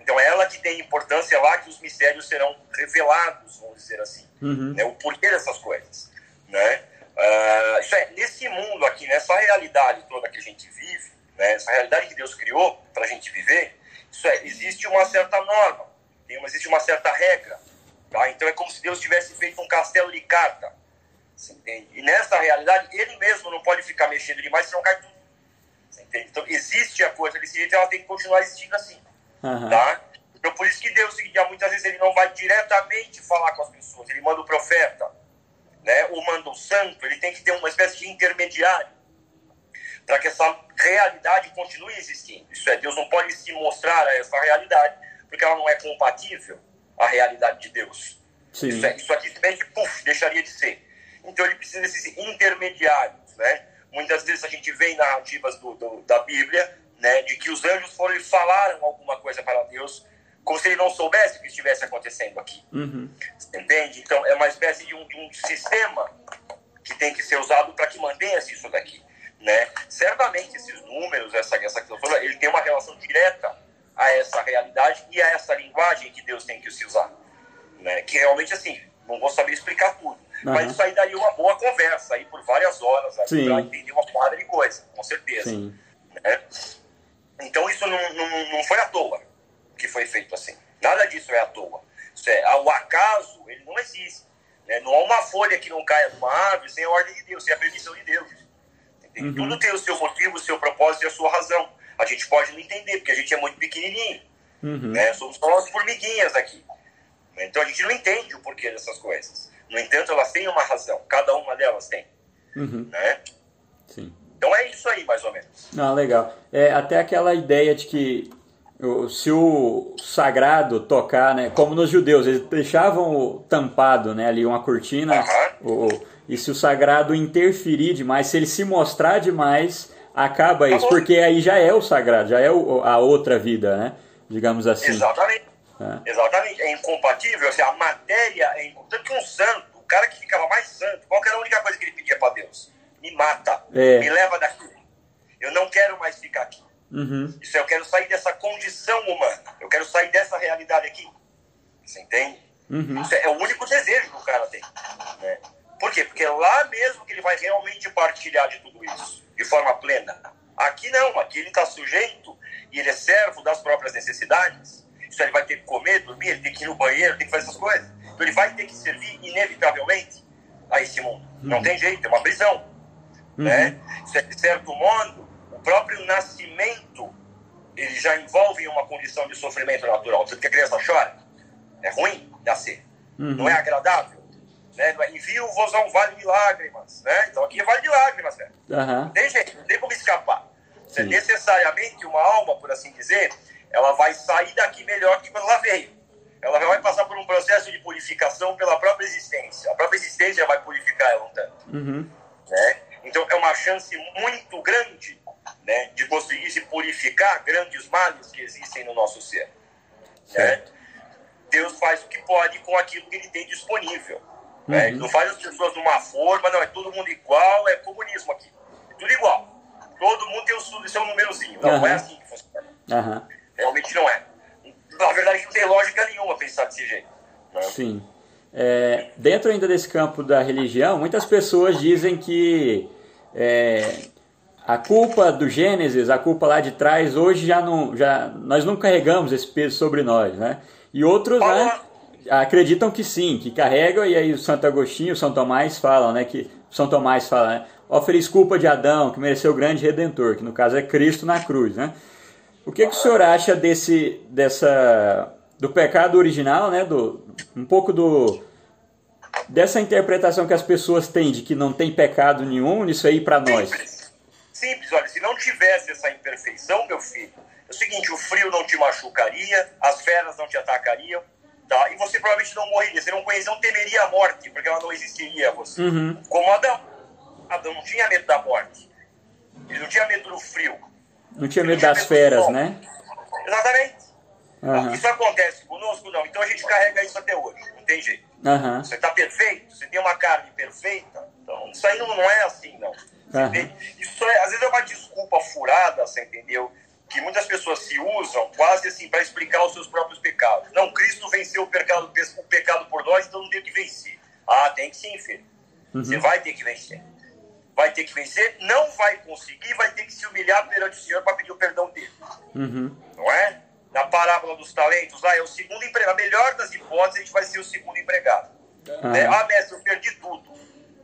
Então é ela que tem importância lá que os mistérios serão revelados, vamos dizer assim. Uhum. Né? O porquê dessas coisas. Né? Uh, isso é, nesse mundo aqui, nessa realidade toda que a gente vive, né? essa realidade que Deus criou para a gente viver, isso é, existe uma certa norma, tem uma, existe uma certa regra. Tá? Então é como se Deus tivesse feito um castelo de carta você entende? E nessa realidade, ele mesmo não pode ficar mexendo demais, senão cai tudo. Você entende? Então, existe a coisa desse jeito ela tem que continuar existindo assim. Uhum. Tá? Então, por isso que Deus, muitas vezes, ele não vai diretamente falar com as pessoas. Ele manda o profeta. né, o mando santo, ele tem que ter uma espécie de intermediário para que essa realidade continue existindo. Isso é, Deus não pode se mostrar a essa realidade porque ela não é compatível à realidade de Deus. Sim. Isso, é, isso aqui simplesmente, puf, deixaria de ser. Então ele precisa desses intermediários, né? Muitas vezes a gente vê em narrativas do, do, da Bíblia, né, de que os anjos foram e falaram alguma coisa para Deus, como se ele não soubesse o que estivesse acontecendo aqui. Uhum. Entende? Então é uma espécie de um, de um sistema que tem que ser usado para que mantenha-se isso daqui. Né? Certamente esses números, essa, essa ele tem uma relação direta a essa realidade e a essa linguagem que Deus tem que se usar. Né? Que realmente, assim, não vou saber explicar tudo. Uhum. Mas isso aí daria uma boa conversa aí por várias horas para entender uma quadra de coisa, com certeza. Né? Então isso não, não, não foi à toa que foi feito assim. Nada disso é à toa. Isso é, o acaso, ele não existe. Né? Não há uma folha que não caia de uma árvore sem a ordem de Deus, sem a permissão de Deus. Uhum. Tudo tem o seu motivo, o seu propósito e a sua razão. A gente pode não entender, porque a gente é muito pequenininho. Uhum. Né? Somos só as formiguinhas aqui. Então a gente não entende o porquê dessas coisas. No entanto, elas têm uma razão. Cada uma delas tem. Uhum. Né? Sim. Então é isso aí, mais ou menos. Ah, legal. É, até aquela ideia de que se o sagrado tocar, né, como nos judeus, eles deixavam tampado né, ali uma cortina, uhum. o, e se o sagrado interferir demais, se ele se mostrar demais, acaba isso, porque aí já é o sagrado, já é o, a outra vida, né? Digamos assim. Exatamente. É. Exatamente. É incompatível, assim, a matéria é. Tanto que um santo, o cara que ficava mais santo, qual era a única coisa que ele pedia para Deus? Me mata, é. me leva daqui. Eu não quero mais ficar aqui. Uhum. Isso eu quero sair dessa condição humana. Eu quero sair dessa realidade aqui. Você entende? Uhum. Isso é, é o único desejo que o cara tem. Né? Por quê? Porque é lá mesmo que ele vai realmente partilhar de tudo isso, de forma plena. Aqui não, aqui ele está sujeito e ele é servo das próprias necessidades. Isso ele vai ter que comer, dormir, ele tem que ir no banheiro, tem que fazer essas coisas. Então ele vai ter que servir inevitavelmente a esse mundo. Uhum. Não tem jeito, é uma prisão. Uhum. Né? É, de certo modo, o próprio nascimento ele já envolve uma condição de sofrimento natural. Tanto que a criança chora. É ruim nascer. Uhum. Não é agradável né? Envio-vos a um vale de lágrimas, né? Então aqui é vale de lágrimas, velho. Uhum. Tem jeito, não tem como escapar. Sim. Necessariamente uma alma, por assim dizer, ela vai sair daqui melhor que quando ela veio. Ela vai passar por um processo de purificação pela própria existência. A própria existência vai purificar ela um tanto. Uhum. Né? Então é uma chance muito grande né, de conseguir se purificar grandes males que existem no nosso ser. Né? Deus faz o que pode com aquilo que ele tem disponível. Uhum. É, não faz as pessoas de uma forma, não, é todo mundo igual, é comunismo aqui. É tudo igual. Todo mundo tem o seu númerozinho. Não, uhum. não é assim que funciona. Uhum. Realmente não é. Na verdade, não tem lógica nenhuma pensar desse jeito. Né? Sim. É, dentro ainda desse campo da religião, muitas pessoas dizem que é, a culpa do Gênesis, a culpa lá de trás, hoje já não, já nós não carregamos esse peso sobre nós, né? E outros, né? acreditam que sim, que carregam, e aí o Santo Agostinho, o São Tomás falam, né, que São Tomás fala, né, oferece culpa de Adão, que mereceu o grande redentor, que no caso é Cristo na cruz, né? O que, que o senhor acha desse, dessa, do pecado original, né, do, um pouco do, dessa interpretação que as pessoas têm de que não tem pecado nenhum, isso aí para nós? Simples. Simples, olha, se não tivesse essa imperfeição, meu filho, é o seguinte, o frio não te machucaria, as feras não te atacariam, Tá? E você provavelmente não morreria, você não conhecia, não temeria a morte, porque ela não existiria você. Uhum. Como Adão. Adão não tinha medo da morte. Ele não tinha medo do frio. Não tinha medo das feras, né? Exatamente. Uhum. Isso acontece conosco? Não. Então a gente carrega isso até hoje. Não tem jeito. Uhum. Você está perfeito, você tem uma carne perfeita. Então, isso aí não, não é assim, não. Uhum. Isso é, às vezes é uma desculpa furada, você entendeu? que muitas pessoas se usam quase assim para explicar os seus próprios pecados. Não, Cristo venceu o pecado, o pecado por nós, então não tem que vencer. Ah, tem que sim, filho. Uhum. Você vai ter que vencer. Vai ter que vencer, não vai conseguir, vai ter que se humilhar perante o Senhor para pedir o perdão dele. Uhum. Não é? Na parábola dos talentos, lá é o segundo empregado. A melhor das hipóteses, a gente vai ser o segundo empregado. Uhum. É, ah, mestre, eu perdi tudo.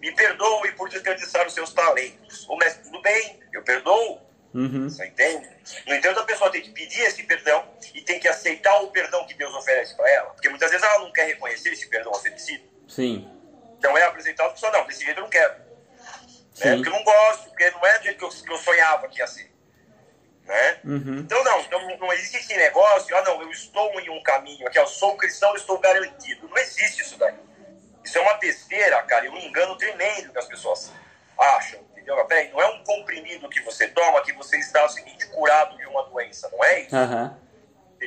Me perdoe por desperdiçar os seus talentos. O mestre, tudo bem, eu perdoo. Uhum. Você entende? No entanto, a pessoa tem que pedir esse perdão e tem que aceitar o perdão que Deus oferece para ela. Porque muitas vezes ela não quer reconhecer esse perdão oferecido. Sim. Então é apresentado, pessoa não, desse jeito eu não quero. Né? Porque eu não gosto, porque não é do jeito que eu, que eu sonhava que ia ser. Né? Uhum. Então não, então não existe esse negócio, ah não, eu estou em um caminho aqui, eu sou um cristão, eu estou garantido. Não existe isso daí. Isso é uma besteira, cara, e um engano tremendo que as pessoas acham, entendeu? Peraí, não é um comprimido que você toma que você está o seguinte, curado de uma doença, não é isso? Uhum.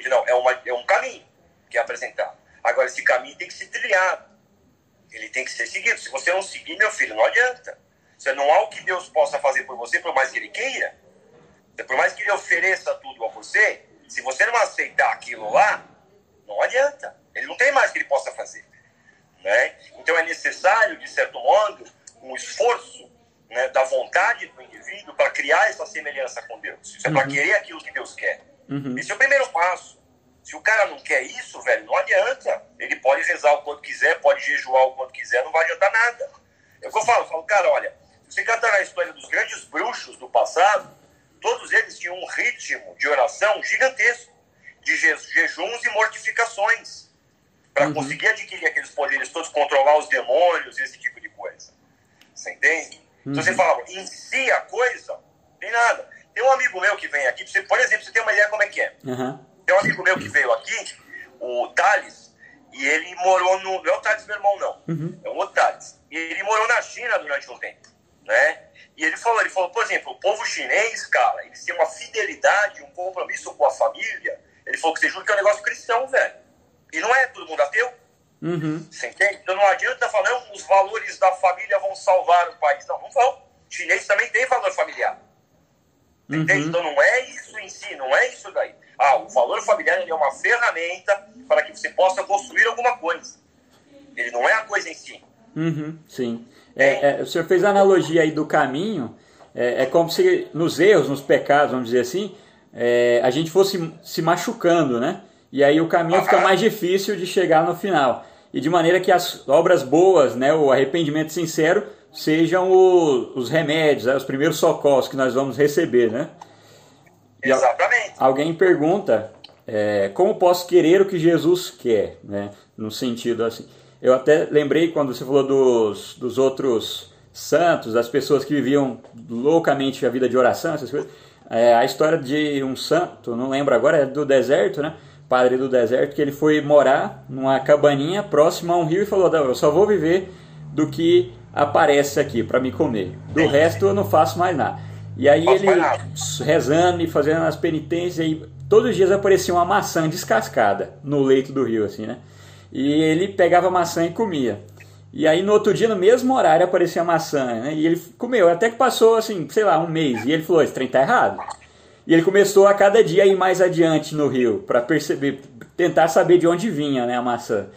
Não, é, uma, é um caminho que é apresentado. Agora, esse caminho tem que ser trilhado. Ele tem que ser seguido. Se você não seguir, meu filho, não adianta. Você não há o que Deus possa fazer por você, por mais que Ele queira. Por mais que Ele ofereça tudo a você, se você não aceitar aquilo lá, não adianta. Ele não tem mais que Ele possa fazer. Né? Então é necessário, de certo modo, um esforço né, da vontade do indivíduo para criar essa semelhança com Deus. Isso é para uhum. querer aquilo que Deus quer. Uhum. Esse é o primeiro passo. Se o cara não quer isso, velho, não adianta. Ele pode rezar o quanto quiser, pode jejuar o quanto quiser, não vai adiantar nada. É o que eu falo. Eu falo, cara, olha, você catar a história dos grandes bruxos do passado, todos eles tinham um ritmo de oração gigantesco, de jejuns e mortificações, para uhum. conseguir adquirir aqueles poderes todos, controlar os demônios, esse tipo de coisa. Você entende? Uhum. Então você uhum. fala, em si a coisa, tem nada. Tem um amigo meu que vem aqui, você, por exemplo, você tem uma ideia como é que é. Uhum. Tem um amigo meu que veio aqui, o Thales, e ele morou no. Não é o Thales, meu irmão, não. Uhum. É um outro Thales. E ele morou na China durante um tempo. Né? E ele falou, ele falou, por exemplo, o povo chinês, cara, eles têm uma fidelidade, um compromisso com a família. Ele falou que você jura que é um negócio cristão, velho. E não é todo mundo ateu. Uhum. Você entende? Então não adianta falar, não, os valores da família vão salvar o país. Não, não vão. O chinês também tem valor familiar. Uhum. Entende? Então não é isso em si, não é isso daí. Ah, o valor familiar é uma ferramenta para que você possa construir alguma coisa. Ele não é a coisa em si. Uhum, sim. É, é, o senhor fez a analogia aí do caminho. É, é, como se nos erros, nos pecados, vamos dizer assim, é, a gente fosse se machucando, né? E aí o caminho fica mais difícil de chegar no final. E de maneira que as obras boas, né, o arrependimento sincero, sejam o, os remédios, né, os primeiros socorros que nós vamos receber, né? Exatamente. Alguém pergunta é, como posso querer o que Jesus quer, né? No sentido assim. Eu até lembrei quando você falou dos, dos outros santos, das pessoas que viviam loucamente a vida de oração, essas coisas. É, a história de um santo, não lembro agora, é do deserto, né? Padre do deserto, que ele foi morar numa cabaninha próxima a um rio e falou: Eu só vou viver do que aparece aqui para me comer. Do resto eu não faço mais nada. E aí ele rezando e fazendo as penitências, e todos os dias aparecia uma maçã descascada no leito do rio, assim, né? E ele pegava a maçã e comia. E aí no outro dia, no mesmo horário, aparecia a maçã, né? E ele comeu, até que passou, assim, sei lá, um mês. E ele falou, esse trem tá errado. E ele começou a cada dia ir mais adiante no rio, para perceber, tentar saber de onde vinha, né, a maçã.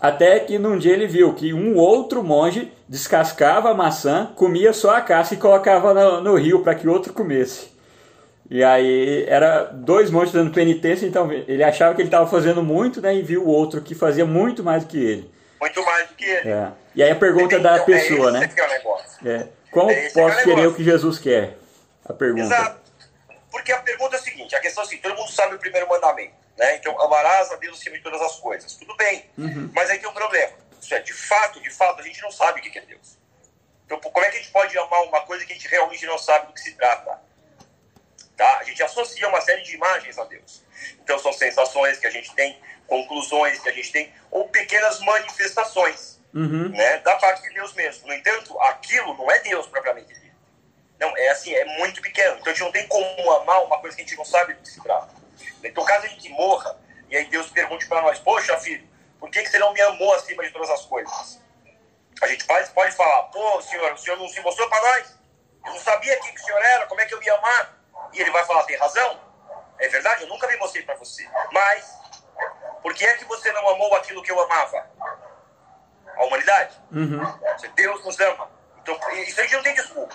Até que num dia ele viu que um outro monge descascava a maçã, comia só a casca e colocava no, no rio para que outro comesse. E aí era dois monges dando penitência, então ele achava que ele estava fazendo muito, né? E viu o outro que fazia muito mais do que ele. Muito mais do que ele. É. E aí a pergunta da então, pessoa, é né? É, é Como é posso é querer o que Jesus quer? A pergunta. Exato. Porque a pergunta é a seguinte: a questão é assim, todo mundo sabe o primeiro mandamento, né? Então, amarás a Deus acima de todas as coisas. Tudo bem. Uhum. Mas aí tem um problema. Isso é, de fato, de fato, a gente não sabe o que é Deus. Então, como é que a gente pode amar uma coisa que a gente realmente não sabe do que se trata? Tá? A gente associa uma série de imagens a Deus. Então, são sensações que a gente tem, conclusões que a gente tem, ou pequenas manifestações uhum. né, da parte de Deus mesmo. No entanto, aquilo não é Deus propriamente dito. Não, é assim, é muito pequeno. Então, a gente não tem como amar uma coisa que a gente não sabe do que se trata. Então, caso a gente morra, e aí Deus pergunte para nós, poxa, filho, por que, que você não me amou acima de todas as coisas? A gente pode, pode falar, pô, senhor, o senhor não se mostrou para nós? Eu não sabia quem que o senhor era, como é que eu ia amar? E ele vai falar, tem razão? É verdade, eu nunca me mostrei para você. Mas, por que é que você não amou aquilo que eu amava? A humanidade. Uhum. Deus nos ama. Então, isso a gente não tem desculpa.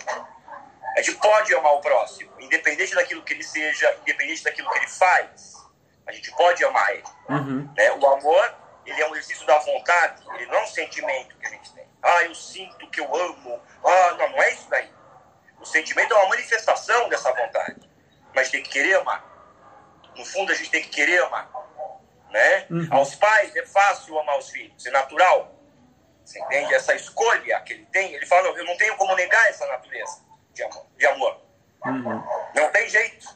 A gente pode amar o próximo, independente daquilo que ele seja, independente daquilo que ele faz. A gente pode amar ele. Uhum. Né? O amor ele é um exercício da vontade, ele não é um sentimento que a gente tem. Ah, eu sinto que eu amo. Ah, não, não é isso daí. O sentimento é uma manifestação dessa vontade. Mas tem que querer amar. No fundo, a gente tem que querer amar. Né? Uhum. Aos pais é fácil amar os filhos, é natural. Você entende? Essa escolha que ele tem, ele fala, eu não tenho como negar essa natureza de amor. De amor. Uhum. Não tem jeito.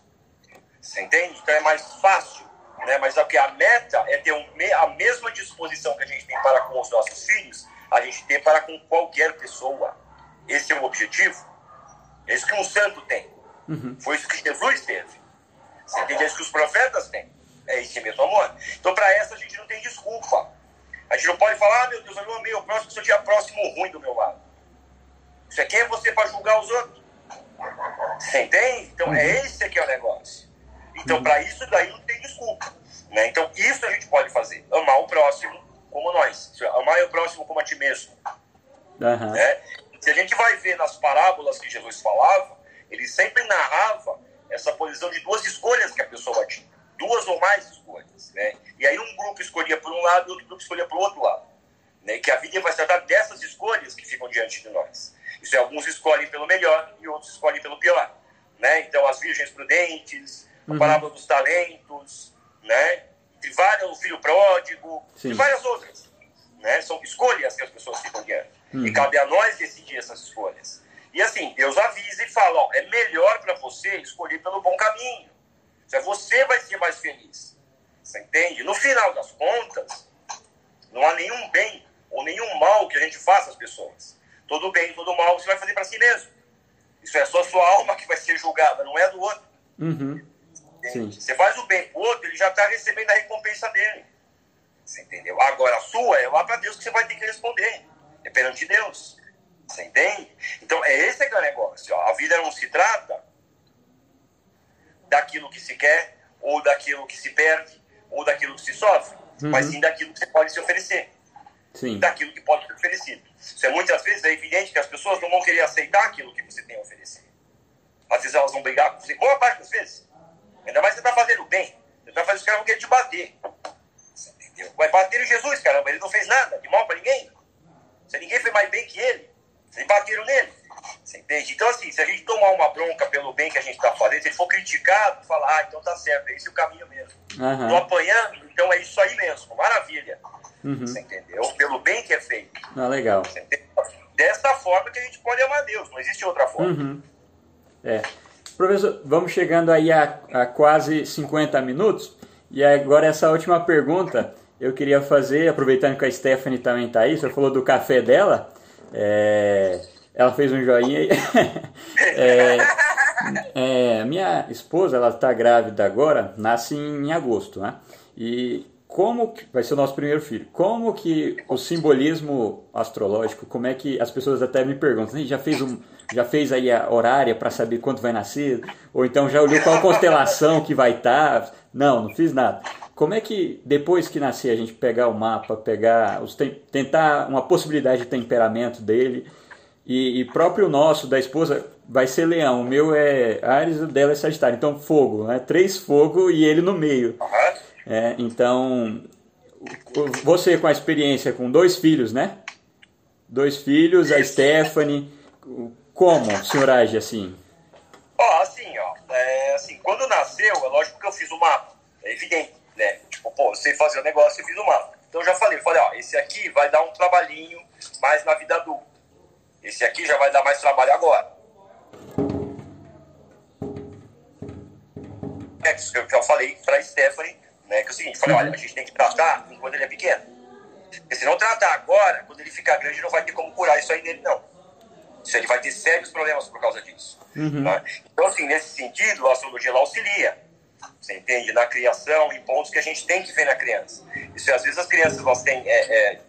Você entende? Então é mais fácil. Né? Mas o que a meta é ter um, a mesma disposição que a gente tem para com os nossos filhos, a gente tem para com qualquer pessoa. Esse é o objetivo. É isso que um santo tem. Uhum. Foi isso que Jesus teve. Você entende? É isso que os profetas têm. É esse mesmo amor. Então, para essa, a gente não tem desculpa. A gente não pode falar, ah, meu Deus, eu amei o próximo se eu tinha próximo ruim do meu lado. Isso aqui é você para julgar os outros. Você entende? Então, é uhum. esse aqui é o negócio. Então, para isso, daí não tem desculpa. Né? Então, isso a gente pode fazer. Amar o próximo como nós. Amar o próximo como a ti mesmo. Uhum. Né? Se a gente vai ver nas parábolas que Jesus falava, ele sempre narrava essa posição de duas escolhas que a pessoa tinha. Duas ou mais escolhas. Né? E aí um grupo escolhia por um lado e outro grupo escolhia por outro lado. Né? Que a vida vai se tratar dessas escolhas que ficam diante de nós. Isso é, alguns escolhem pelo melhor e outros escolhem pelo pior. Né? Então, as virgens prudentes, a uhum. parábola dos talentos, né? de várias, o filho pródigo, Sim. e várias outras. Né? São escolhas que as pessoas ficam diante. Uhum. E cabe a nós decidir essas escolhas. E assim, Deus avisa e fala: ó, é melhor para você escolher pelo bom caminho. Você vai ser mais feliz. Você entende? No final das contas, não há nenhum bem ou nenhum mal que a gente faça às pessoas. Todo bem, todo mal você vai fazer para si mesmo. Isso é só a sua alma que vai ser julgada, não é do outro. Uhum. Você faz o bem pro outro, ele já está recebendo a recompensa dele. Você entendeu? Agora a sua é lá para Deus que você vai ter que responder. É perante Deus. Você entende? Então é esse que é o negócio. Ó. A vida não se trata daquilo que se quer, ou daquilo que se perde, ou daquilo que se sofre, uhum. mas sim daquilo que você pode se oferecer. Sim. Daquilo que pode ser oferecido. Isso é muitas vezes é evidente que as pessoas não vão querer aceitar aquilo que você tem a oferecer. Às vezes elas vão brigar com você, boa parte das vezes. Ainda mais você está fazendo bem. Você está fazendo os caras vão querer te bater. Você entendeu? Vai bater em Jesus, caramba. Ele não fez nada de mal para ninguém. Se ninguém fez mais bem que ele, vocês bateram nele. Você entende? Então, assim, se a gente tomar uma bronca pelo bem que a gente está fazendo, se ele for criticado, falar, ah, então tá certo, é esse o caminho mesmo. Uhum. Tô apanhando, então é isso aí mesmo, maravilha. Uhum. Você entendeu? Pelo bem que é feito. Ah, legal. Dessa forma que a gente pode amar Deus, não existe outra forma. Uhum. É. Professor, vamos chegando aí a, a quase 50 minutos. E agora essa última pergunta eu queria fazer, aproveitando que a Stephanie também está aí, você falou do café dela. É, ela fez um joinha aí. é, é, minha esposa, ela está grávida agora, nasce em agosto, né? E como que, vai ser o nosso primeiro filho? Como que o simbolismo astrológico, como é que as pessoas até me perguntam, já fez um, já fez aí a horária para saber quanto vai nascer? Ou então já olhou qual constelação que vai estar? Tá? Não, não fiz nada. Como é que depois que nascer a gente pegar o mapa, pegar os tentar uma possibilidade de temperamento dele e, e, próprio nosso da esposa vai ser leão, o meu é Ares, o dela é Sagitário, então fogo, né? Três fogo e ele no meio. É, então você com a experiência com dois filhos, né? Dois filhos, a Stephanie, como senhor age assim? Ó, assim, ó, é, assim, quando nasceu, é lógico que eu fiz o mapa, é evidente né? Tipo, pô, você fazer o negócio, eu fiz o mapa. Então eu já falei, falei, ó, esse aqui vai dar um trabalhinho mais na vida adulta. Esse aqui já vai dar mais trabalho agora. É que eu já falei pra Stephanie, né, que é o seguinte, falei, olha, a gente tem que tratar enquanto ele é pequeno. Porque se não tratar agora, quando ele ficar grande, não vai ter como curar isso aí nele, não. Isso ele vai ter sérios problemas por causa disso. Uhum. Né? Então, assim, nesse sentido, a astrologia ela auxilia. Você entende? Na criação, em pontos que a gente tem que ver na criança. Isso, às vezes as crianças elas têm é, é,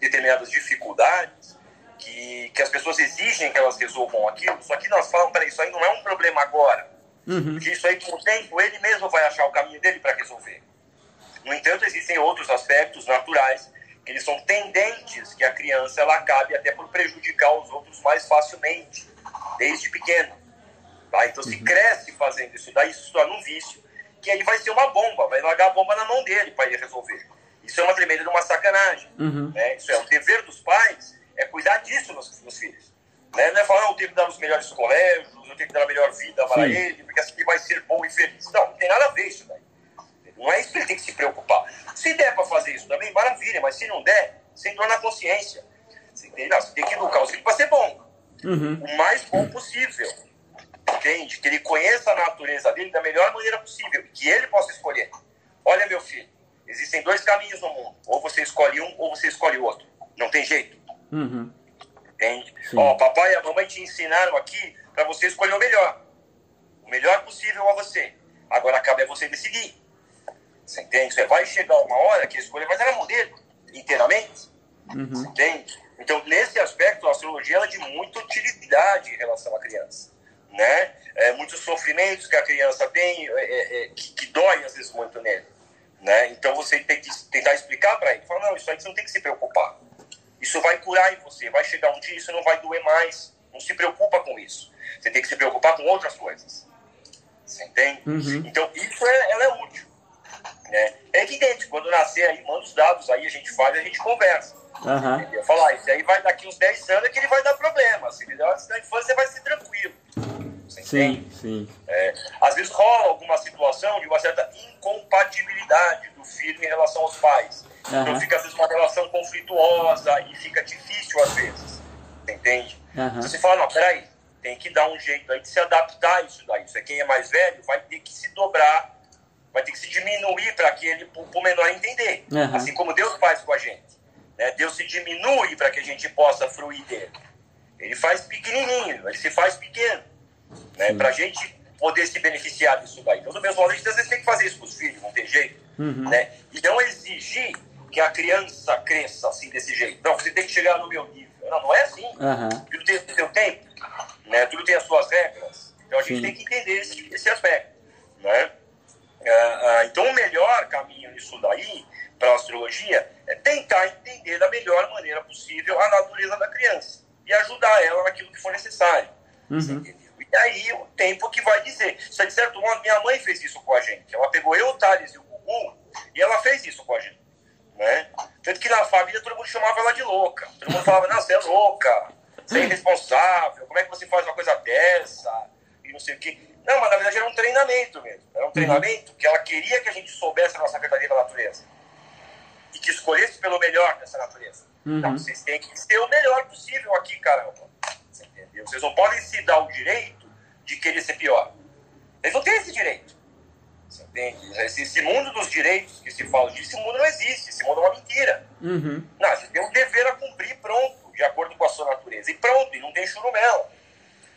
determinadas dificuldades que, que as pessoas exigem que elas resolvam aquilo, só que nós falamos, peraí, isso aí não é um problema agora. Uhum. Isso aí, com o tempo, ele mesmo vai achar o caminho dele para resolver. No entanto, existem outros aspectos naturais que eles são tendentes que a criança ela acabe até por prejudicar os outros mais facilmente, desde pequeno. Tá? Então, se uhum. cresce fazendo isso, daí isso torna um vício que aí vai ser uma bomba, vai largar a bomba na mão dele para ele resolver. Isso é uma tremenda de uma sacanagem. Uhum. Né? Isso é o dever dos pais é cuidar disso nos, nos filhos. Né? Não é falar, ah, eu tenho que dar os melhores colégios, eu tenho que dar a melhor vida para Sim. ele, porque assim ele vai ser bom e feliz. Não, não tem nada a ver isso daí. Não é isso que ele tem que se preocupar. Se der para fazer isso também, maravilha, mas se não der, sem dor na consciência. Você, tem, não, você tem que educar o filho para ser bom. Uhum. O mais bom possível. Entende? Que ele conheça a natureza dele da melhor maneira possível. Que ele possa escolher. Olha, meu filho, existem dois caminhos no mundo. Ou você escolhe um, ou você escolhe outro. Não tem jeito. Uhum. Entende? Sim. Ó, papai e a mamãe te ensinaram aqui para você escolher o melhor. O melhor possível a você. Agora cabe a você decidir. Você entende? Você vai chegar uma hora que a escolha vai estar na mão dele, inteiramente. Uhum. Entende? Então, nesse aspecto, a astrologia ela é de muita utilidade em relação à criança. Né? É, muitos sofrimentos que a criança tem, é, é, é, que, que dói às vezes muito nele. Né? Então, você tem que tentar explicar para ele. Falar, não, isso aí você não tem que se preocupar. Isso vai curar em você. Vai chegar um dia, isso não vai doer mais. Não se preocupa com isso. Você tem que se preocupar com outras coisas. Você entende? Uhum. Então, isso é, ela é útil. Né? É evidente, quando nascer aí, manda os dados aí, a gente faz, a gente conversa. Entendeu? Falar, isso aí vai daqui uns 10 anos é que ele vai dar problema. Se ele der na infância, você vai ser tranquilo. Você entende? Sim, sim. É, às vezes rola alguma situação de uma certa incompatibilidade do filho em relação aos pais. Então Aham. fica às vezes uma relação conflituosa e fica difícil às vezes. Você entende? Aham. Então você fala, não, peraí, tem que dar um jeito aí de se adaptar a isso daí. Isso é quem é mais velho vai ter que se dobrar, vai ter que se diminuir para que ele, o menor entender. Aham. Assim como Deus faz com a gente. Né? Deus se diminui para que a gente possa fruir dele. Ele faz pequenininho, ele se faz pequeno. Né? Para a gente poder se beneficiar disso daí. Então, do mesmo modo, a gente às vezes tem que fazer isso com os filhos, não tem jeito. Uhum. Né? E não exigir que a criança cresça assim, desse jeito. Não, você tem que chegar no meu nível. Não, não é assim. Aham. Tudo tem o seu tempo, né? tudo tem as suas regras. Então a gente Sim. tem que entender esse, esse aspecto. Né? Ah, ah, então o melhor caminho nisso daí, para a astrologia, é tentar entender da melhor maneira possível a natureza da criança e ajudar ela naquilo que for necessário. Você Uhum. E aí o tempo que vai dizer. Só de certo modo, minha mãe fez isso com a gente. Ela pegou eu, o Thales e o Gugu e ela fez isso com a gente. Né? Tanto que na família todo mundo chamava ela de louca. Todo mundo falava, não, você é louca, você é irresponsável, como é que você faz uma coisa dessa? E não sei o quê. Não, mas na verdade era um treinamento mesmo. Era um treinamento que ela queria que a gente soubesse a nossa verdadeira natureza. E que escolhesse pelo melhor dessa natureza. Uhum. Não, vocês têm que ser o melhor possível aqui, caramba. Você entendeu? Vocês não podem se dar o direito de querer ser pior. Eles não têm esse direito. Você entende? Esse, esse mundo dos direitos que se fala disso, esse mundo não existe. Esse mundo é uma mentira. Uhum. Não, você tem um dever a cumprir pronto, de acordo com a sua natureza. E pronto, e não tem churumela.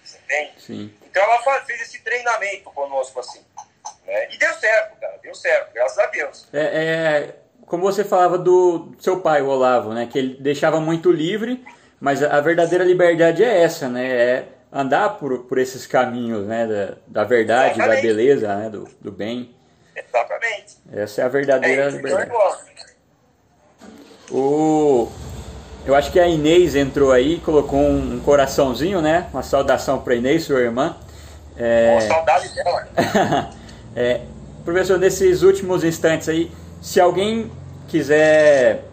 Você entende? Sim. Então ela fa- fez esse treinamento conosco assim. Né? E deu certo, cara. Deu certo, graças a Deus. É, é, como você falava do seu pai, o Olavo, né? Que ele deixava muito livre, mas a verdadeira liberdade é essa, né? É andar por, por esses caminhos, né? Da, da verdade, da Exatamente. beleza, né? Do, do bem. Exatamente. Essa é a É verdadeira eu liberdade. O, eu acho que a Inês entrou aí colocou um, um coraçãozinho, né? Uma saudação para Inês, sua irmã. É, Com saudade dela. É, professor, nesses últimos instantes aí, se alguém quiser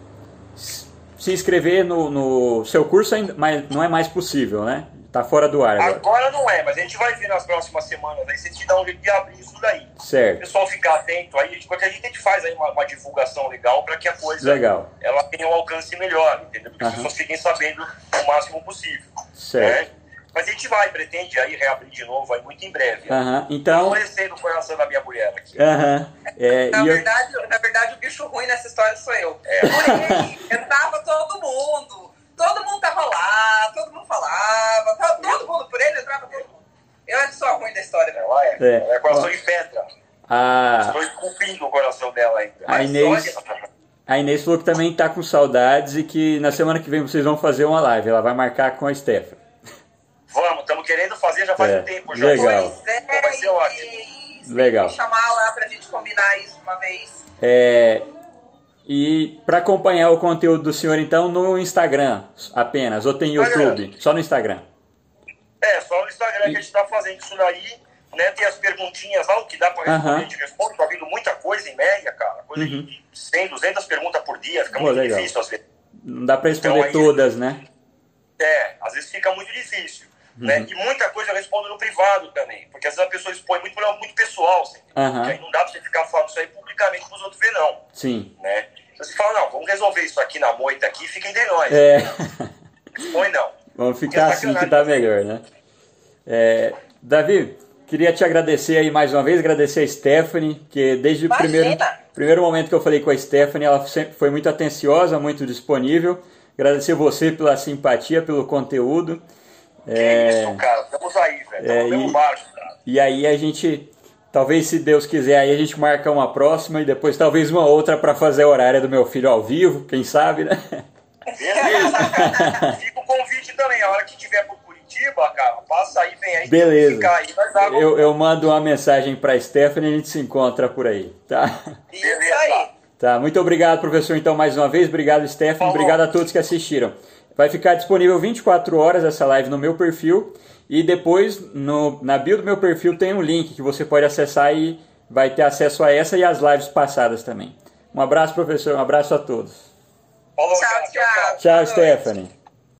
se inscrever no, no seu curso, mas não é mais possível, né? Tá fora do ar agora. Agora não é, mas a gente vai ver nas próximas semanas. Aí você te dá um jeito de abrir isso daí. O Certo. pessoal ficar atento aí, porque a gente, a gente faz aí uma, uma divulgação legal para que a coisa Legal. ela tenha um alcance melhor, entendeu? Porque as pessoas fiquem sabendo o máximo possível. Certo. né? Mas a gente vai, pretende aí reabrir de novo aí muito em breve. Aham. Então. Amolecendo o coração da minha mulher aqui. Aham. É, Na e eu- verdade, na verdade, o bicho ruim nessa história sou eu. É. Por ele, entrava todo mundo. Todo mundo tava lá, todo mundo falava, tava todo mundo por ele, entrava todo mundo. Eu é que sou a ruim da história, né? Ela é, É. ela é coração de pedra. a, Estou esculpindo o coração dela ainda. A Inês- olha, a Inês falou que também tá com saudades e que na semana que vem vocês vão fazer uma live. Ela vai marcar com a Stefan. Querendo fazer já faz É, um tempo já. legal. Pois é, Então vai ser ótimo. e- Legal. e chamar lá pra gente combinar isso uma vez. É, e para acompanhar o conteúdo do senhor, então, no Instagram apenas, ou tem YouTube? Só no Instagram. É, só no Instagram que a gente está fazendo isso daí, né? Tem as perguntinhas lá, o que dá para responder, a gente responde. Tá vindo muita coisa em média, cara. Coisa Uhum. de 100, 200 perguntas por dia, fica Pô, muito legal. difícil às vezes. Não dá para responder Então, aí- todas, né? É, às vezes fica muito difícil. Uhum. Né? E muita coisa eu respondo no privado também, porque às vezes a pessoa expõe muito problema muito pessoal, assim, que aí não dá pra você ficar falando isso aí publicamente pros outros ver, não. Sim. Né? Então você fala, não, vamos resolver isso aqui na moita aqui, fica entre nós. É. Põe não. Vamos ficar assim que tá melhor, né? É, Davi, queria te agradecer aí mais uma vez, agradecer a Stephanie, que desde o primeiro, primeiro momento que eu falei com a Stephanie, ela sempre foi muito atenciosa, muito disponível. Agradecer você pela simpatia, pelo conteúdo. Que é, isso, cara. Estamos aí, velho. Estamos é, e, barco, cara. E aí a gente, talvez se Deus quiser, aí a gente marca uma próxima e depois talvez uma outra para fazer a horária do meu filho ao vivo, quem sabe, né? Beleza. Fica o convite também. A hora que tiver por Curitiba, cara, passa aí, vem aí. Beleza. Aí, eu, eu mando uma mensagem para Stephanie e a gente se encontra por aí, tá? Beleza. aí. Tá, muito obrigado, professor, então, mais uma vez. Obrigado, Stephanie. Falou. Obrigado a todos que assistiram. Vai ficar disponível 24 horas essa live no meu perfil. E depois, no, na bio do meu perfil, tem um link que você pode acessar e vai ter acesso a essa e as lives passadas também. Um abraço, professor. Um abraço a todos. Falou, tchau, tchau. Tchau, tchau Stephanie.